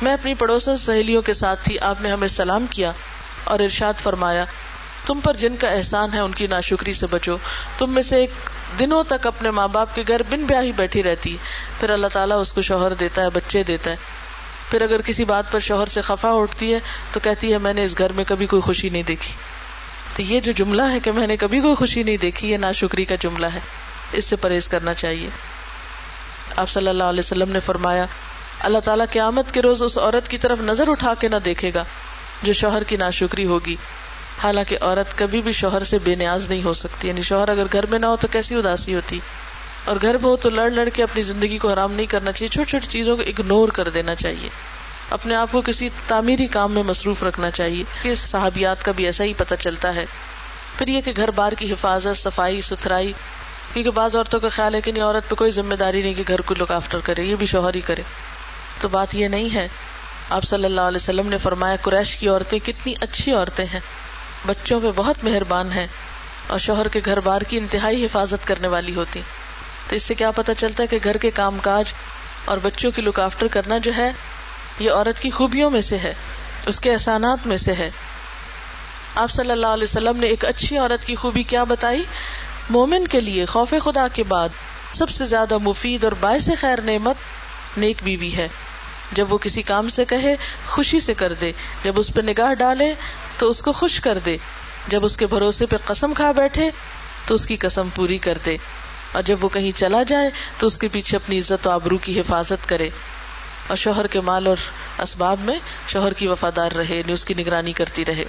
میں اپنی پڑوسن سہیلیوں کے ساتھ تھی، آپ نے ہمیں سلام کیا اور ارشاد فرمایا، تم پر جن کا احسان ہے ان کی ناشکری سے بچو۔ تم میں سے ایک دنوں تک اپنے ماں باپ کے گھر بن بیاہی بیٹھی رہتی۔ ہے پھر اللہ تعالیٰ اس کو شوہر دیتا ہے، بچے دیتا ہے۔ پھر اگر کسی بات پر شوہر سے خفا اٹھتی ہے تو کہتی ہے، میں نے اس گھر میں کبھی کوئی خوشی نہیں دیکھی۔ تو یہ جو جملہ ہے کہ میں نے کبھی کوئی خوشی نہیں دیکھی، یہ ناشکری کا جملہ ہے۔ اس سے پرہیز کرنا چاہیے۔ آپ صلی اللہ علیہ وسلم نے فرمایا، اللہ تعالیٰ قیامت کے روز اس عورت کی طرف نظر اٹھا کے نہ دیکھے گا جو شوہر کی ناشکری ہوگی۔ حالانکہ عورت کبھی بھی شوہر سے بے نیاز نہیں ہو سکتی یعنی شوہر اگر گھر میں نہ ہو تو کیسی اداسی ہوتی؟ اور گھر میں ہو تو لڑ لڑ کے اپنی زندگی کو حرام نہیں کرنا چاہیے، چھوٹی چھوٹی چیزوں کو اگنور کر دینا چاہیے۔ اپنے آپ کو کسی تعمیری کام میں مصروف رکھنا چاہیے۔ کہ صحابیات کا بھی ایسا ہی پتہ چلتا ہے۔ پھر یہ کہ گھر بار کی حفاظت، صفائی، ستھرائی، کیونکہ بعض عورتوں کا خیال ہے کہ نہیں، عورت پہ کوئی ذمہ داری نہیں کہ گھر کو لک آفٹر کرے، یہ بھی شوہر ہی کرے۔ تو بات یہ نہیں ہے۔ آپ صلی اللہ علیہ وسلم نے فرمایا، قریش کی عورتیں کتنی اچھی عورتیں ہیں۔ بچوں پہ بہت مہربان ہیں اور شوہر کے گھر بار کی انتہائی حفاظت کرنے والی ہوتی تو اس سے کیا پتا چلتا ہے کہ گھر کے کام کاج اور بچوں کی لک آفٹر کرنا جو ہے، یہ عورت کی خوبیوں میں سے ہے، اس کے احسانات میں سے ہے۔ آپ صلی اللہ علیہ وسلم نے ایک اچھی عورت کی خوبی کیا بتائی؟ مومن کے لیے خوف خدا کے بعد سب سے زیادہ مفید اور باعث خیر نعمت نیک بیوی ہے۔ جب وہ کسی کام سے کہے، خوشی سے کر دے۔ جب اس پہ نگاہ ڈالے تو اس کو خوش کر دے۔ جب اس کے بھروسے پہ قسم کھا بیٹھے، تو اس کی قسم پوری کر دے۔ اور جب وہ کہیں چلا جائے، تو اس کے پیچھے اپنی عزت و آبرو کی حفاظت کرے۔ اور شوہر کے مال اور اسباب میں شوہر کی وفادار رہے یعنی اس کی نگرانی کرتی رہے۔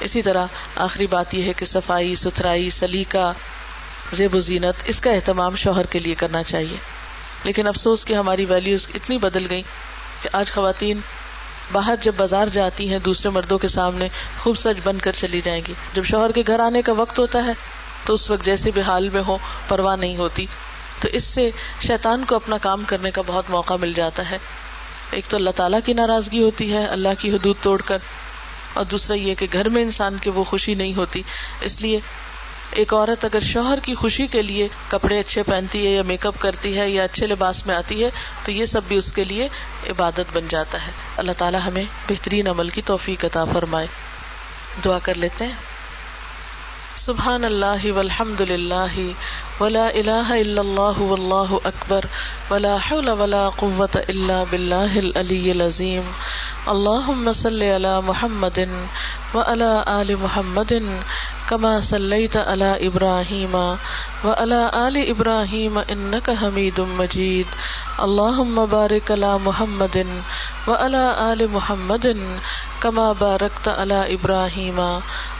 اسی طرح آخری بات یہ ہے کہ صفائی، ستھرائی، سلیقہ، زیب و زینت، اس کا اہتمام شوہر کے لیے کرنا چاہیے۔ لیکن افسوس کہ ہماری ویلیوز اتنی بدل گئی کہ آج خواتین باہر جب بازار جاتی ہیں، دوسرے مردوں کے سامنے خوب سچ بن کر چلی جائیں گی۔ جب شوہر کے گھر آنے کا وقت ہوتا ہے، تو اس وقت جیسے بھی حال میں ہو پرواہ نہیں ہوتی۔ تو اس سے شیطان کو اپنا کام کرنے کا بہت موقع مل جاتا ہے۔ ایک تو اللہ تعالیٰ کی ناراضگی ہوتی ہے، اللہ کی حدود توڑ کر، اور دوسرا یہ کہ گھر میں انسان کی وہ خوشی نہیں ہوتی۔ اس لیے ایک عورت اگر شوہر کی خوشی کے لیے کپڑے اچھے پہنتی ہے یا میک اپ کرتی ہے یا اچھے لباس میں آتی ہے، تو یہ سب بھی اس کے لیے عبادت بن جاتا ہے۔ اللہ تعالیٰ ہمیں بہترین عمل کی توفیق عطا فرمائے۔ دعا کر لیتے ہیں۔ سبحان اللہ والحمد للہ ولا الہ الا اللہ واللہ اکبر ولا حول ولا قوة الا باللہ العلی العظیم اللهم صل على محمد وعلى آل محمد كما صليت على إبراهيم وعلى آل إبراهيم إنك حميد مجيد اللهم بارك على محمد وعلى آل محمد كما باركت على إبراهيم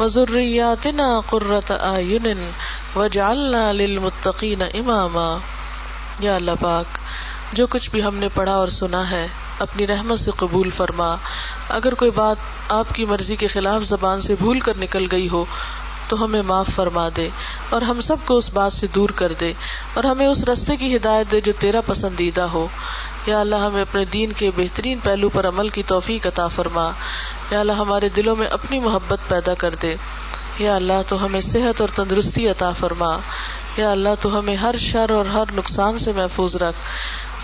وذرياتنا قرة أعين واجعلنا للمتقين إماما. یا اللہ پاک، جو کچھ بھی ہم نے پڑھا اور سنا ہے، اپنی رحمت سے قبول فرما۔ اگر کوئی بات آپ کی مرضی کے خلاف زبان سے بھول کر نکل گئی ہو، تو ہمیں معاف فرما دے اور ہم سب کو اس بات سے دور کر دے اور ہمیں اس رستے کی ہدایت دے جو تیرا پسندیدہ ہو۔ یا اللہ ہمیں اپنے دین کے بہترین پہلو پر عمل کی توفیق عطا فرما۔ یا اللہ ہمارے دلوں میں اپنی محبت پیدا کر دے۔ یا اللہ تو ہمیں صحت اور تندرستی عطا فرما۔ یا اللہ تو ہمیں ہر شر اور ہر نقصان سے محفوظ رکھ۔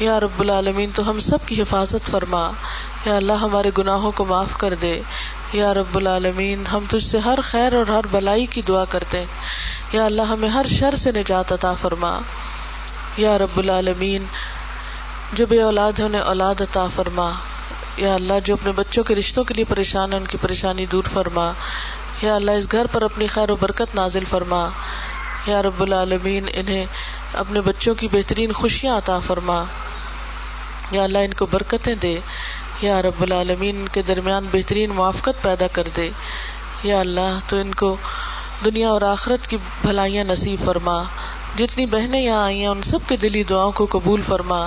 یا رب العالمین تو ہم سب کی حفاظت فرما۔ یا اللہ ہمارے گناہوں کو معاف کر دے۔ یا رب العالمین ہم تجھ سے ہر خیر اور ہر بلائی کی دعا کرتے۔ ہیں یا اللہ ہمیں ہر شر سے نجات عطا فرما۔ یا رب العالمین جو بے اولاد ہے انہیں اولاد عطا فرما۔ یا اللہ جو اپنے بچوں کے رشتوں کے لیے پریشان ہے، ان کی پریشانی دور فرما۔ یا اللہ اس گھر پر اپنی خیر و برکت نازل فرما۔ یا رب العالمین، انہیں اپنے بچوں کی بہترین خوشیاں عطا فرما۔ یا اللہ ان کو برکتیں دے۔ یا رب العالمین کے درمیان بہترین موافقت پیدا کر دے۔ یا اللہ تو ان کو دنیا اور آخرت کی بھلائیاں نصیب فرما۔ جتنی بہنیں یہاں آئی ہیں، ان سب کے دلی دعاؤں کو قبول فرما۔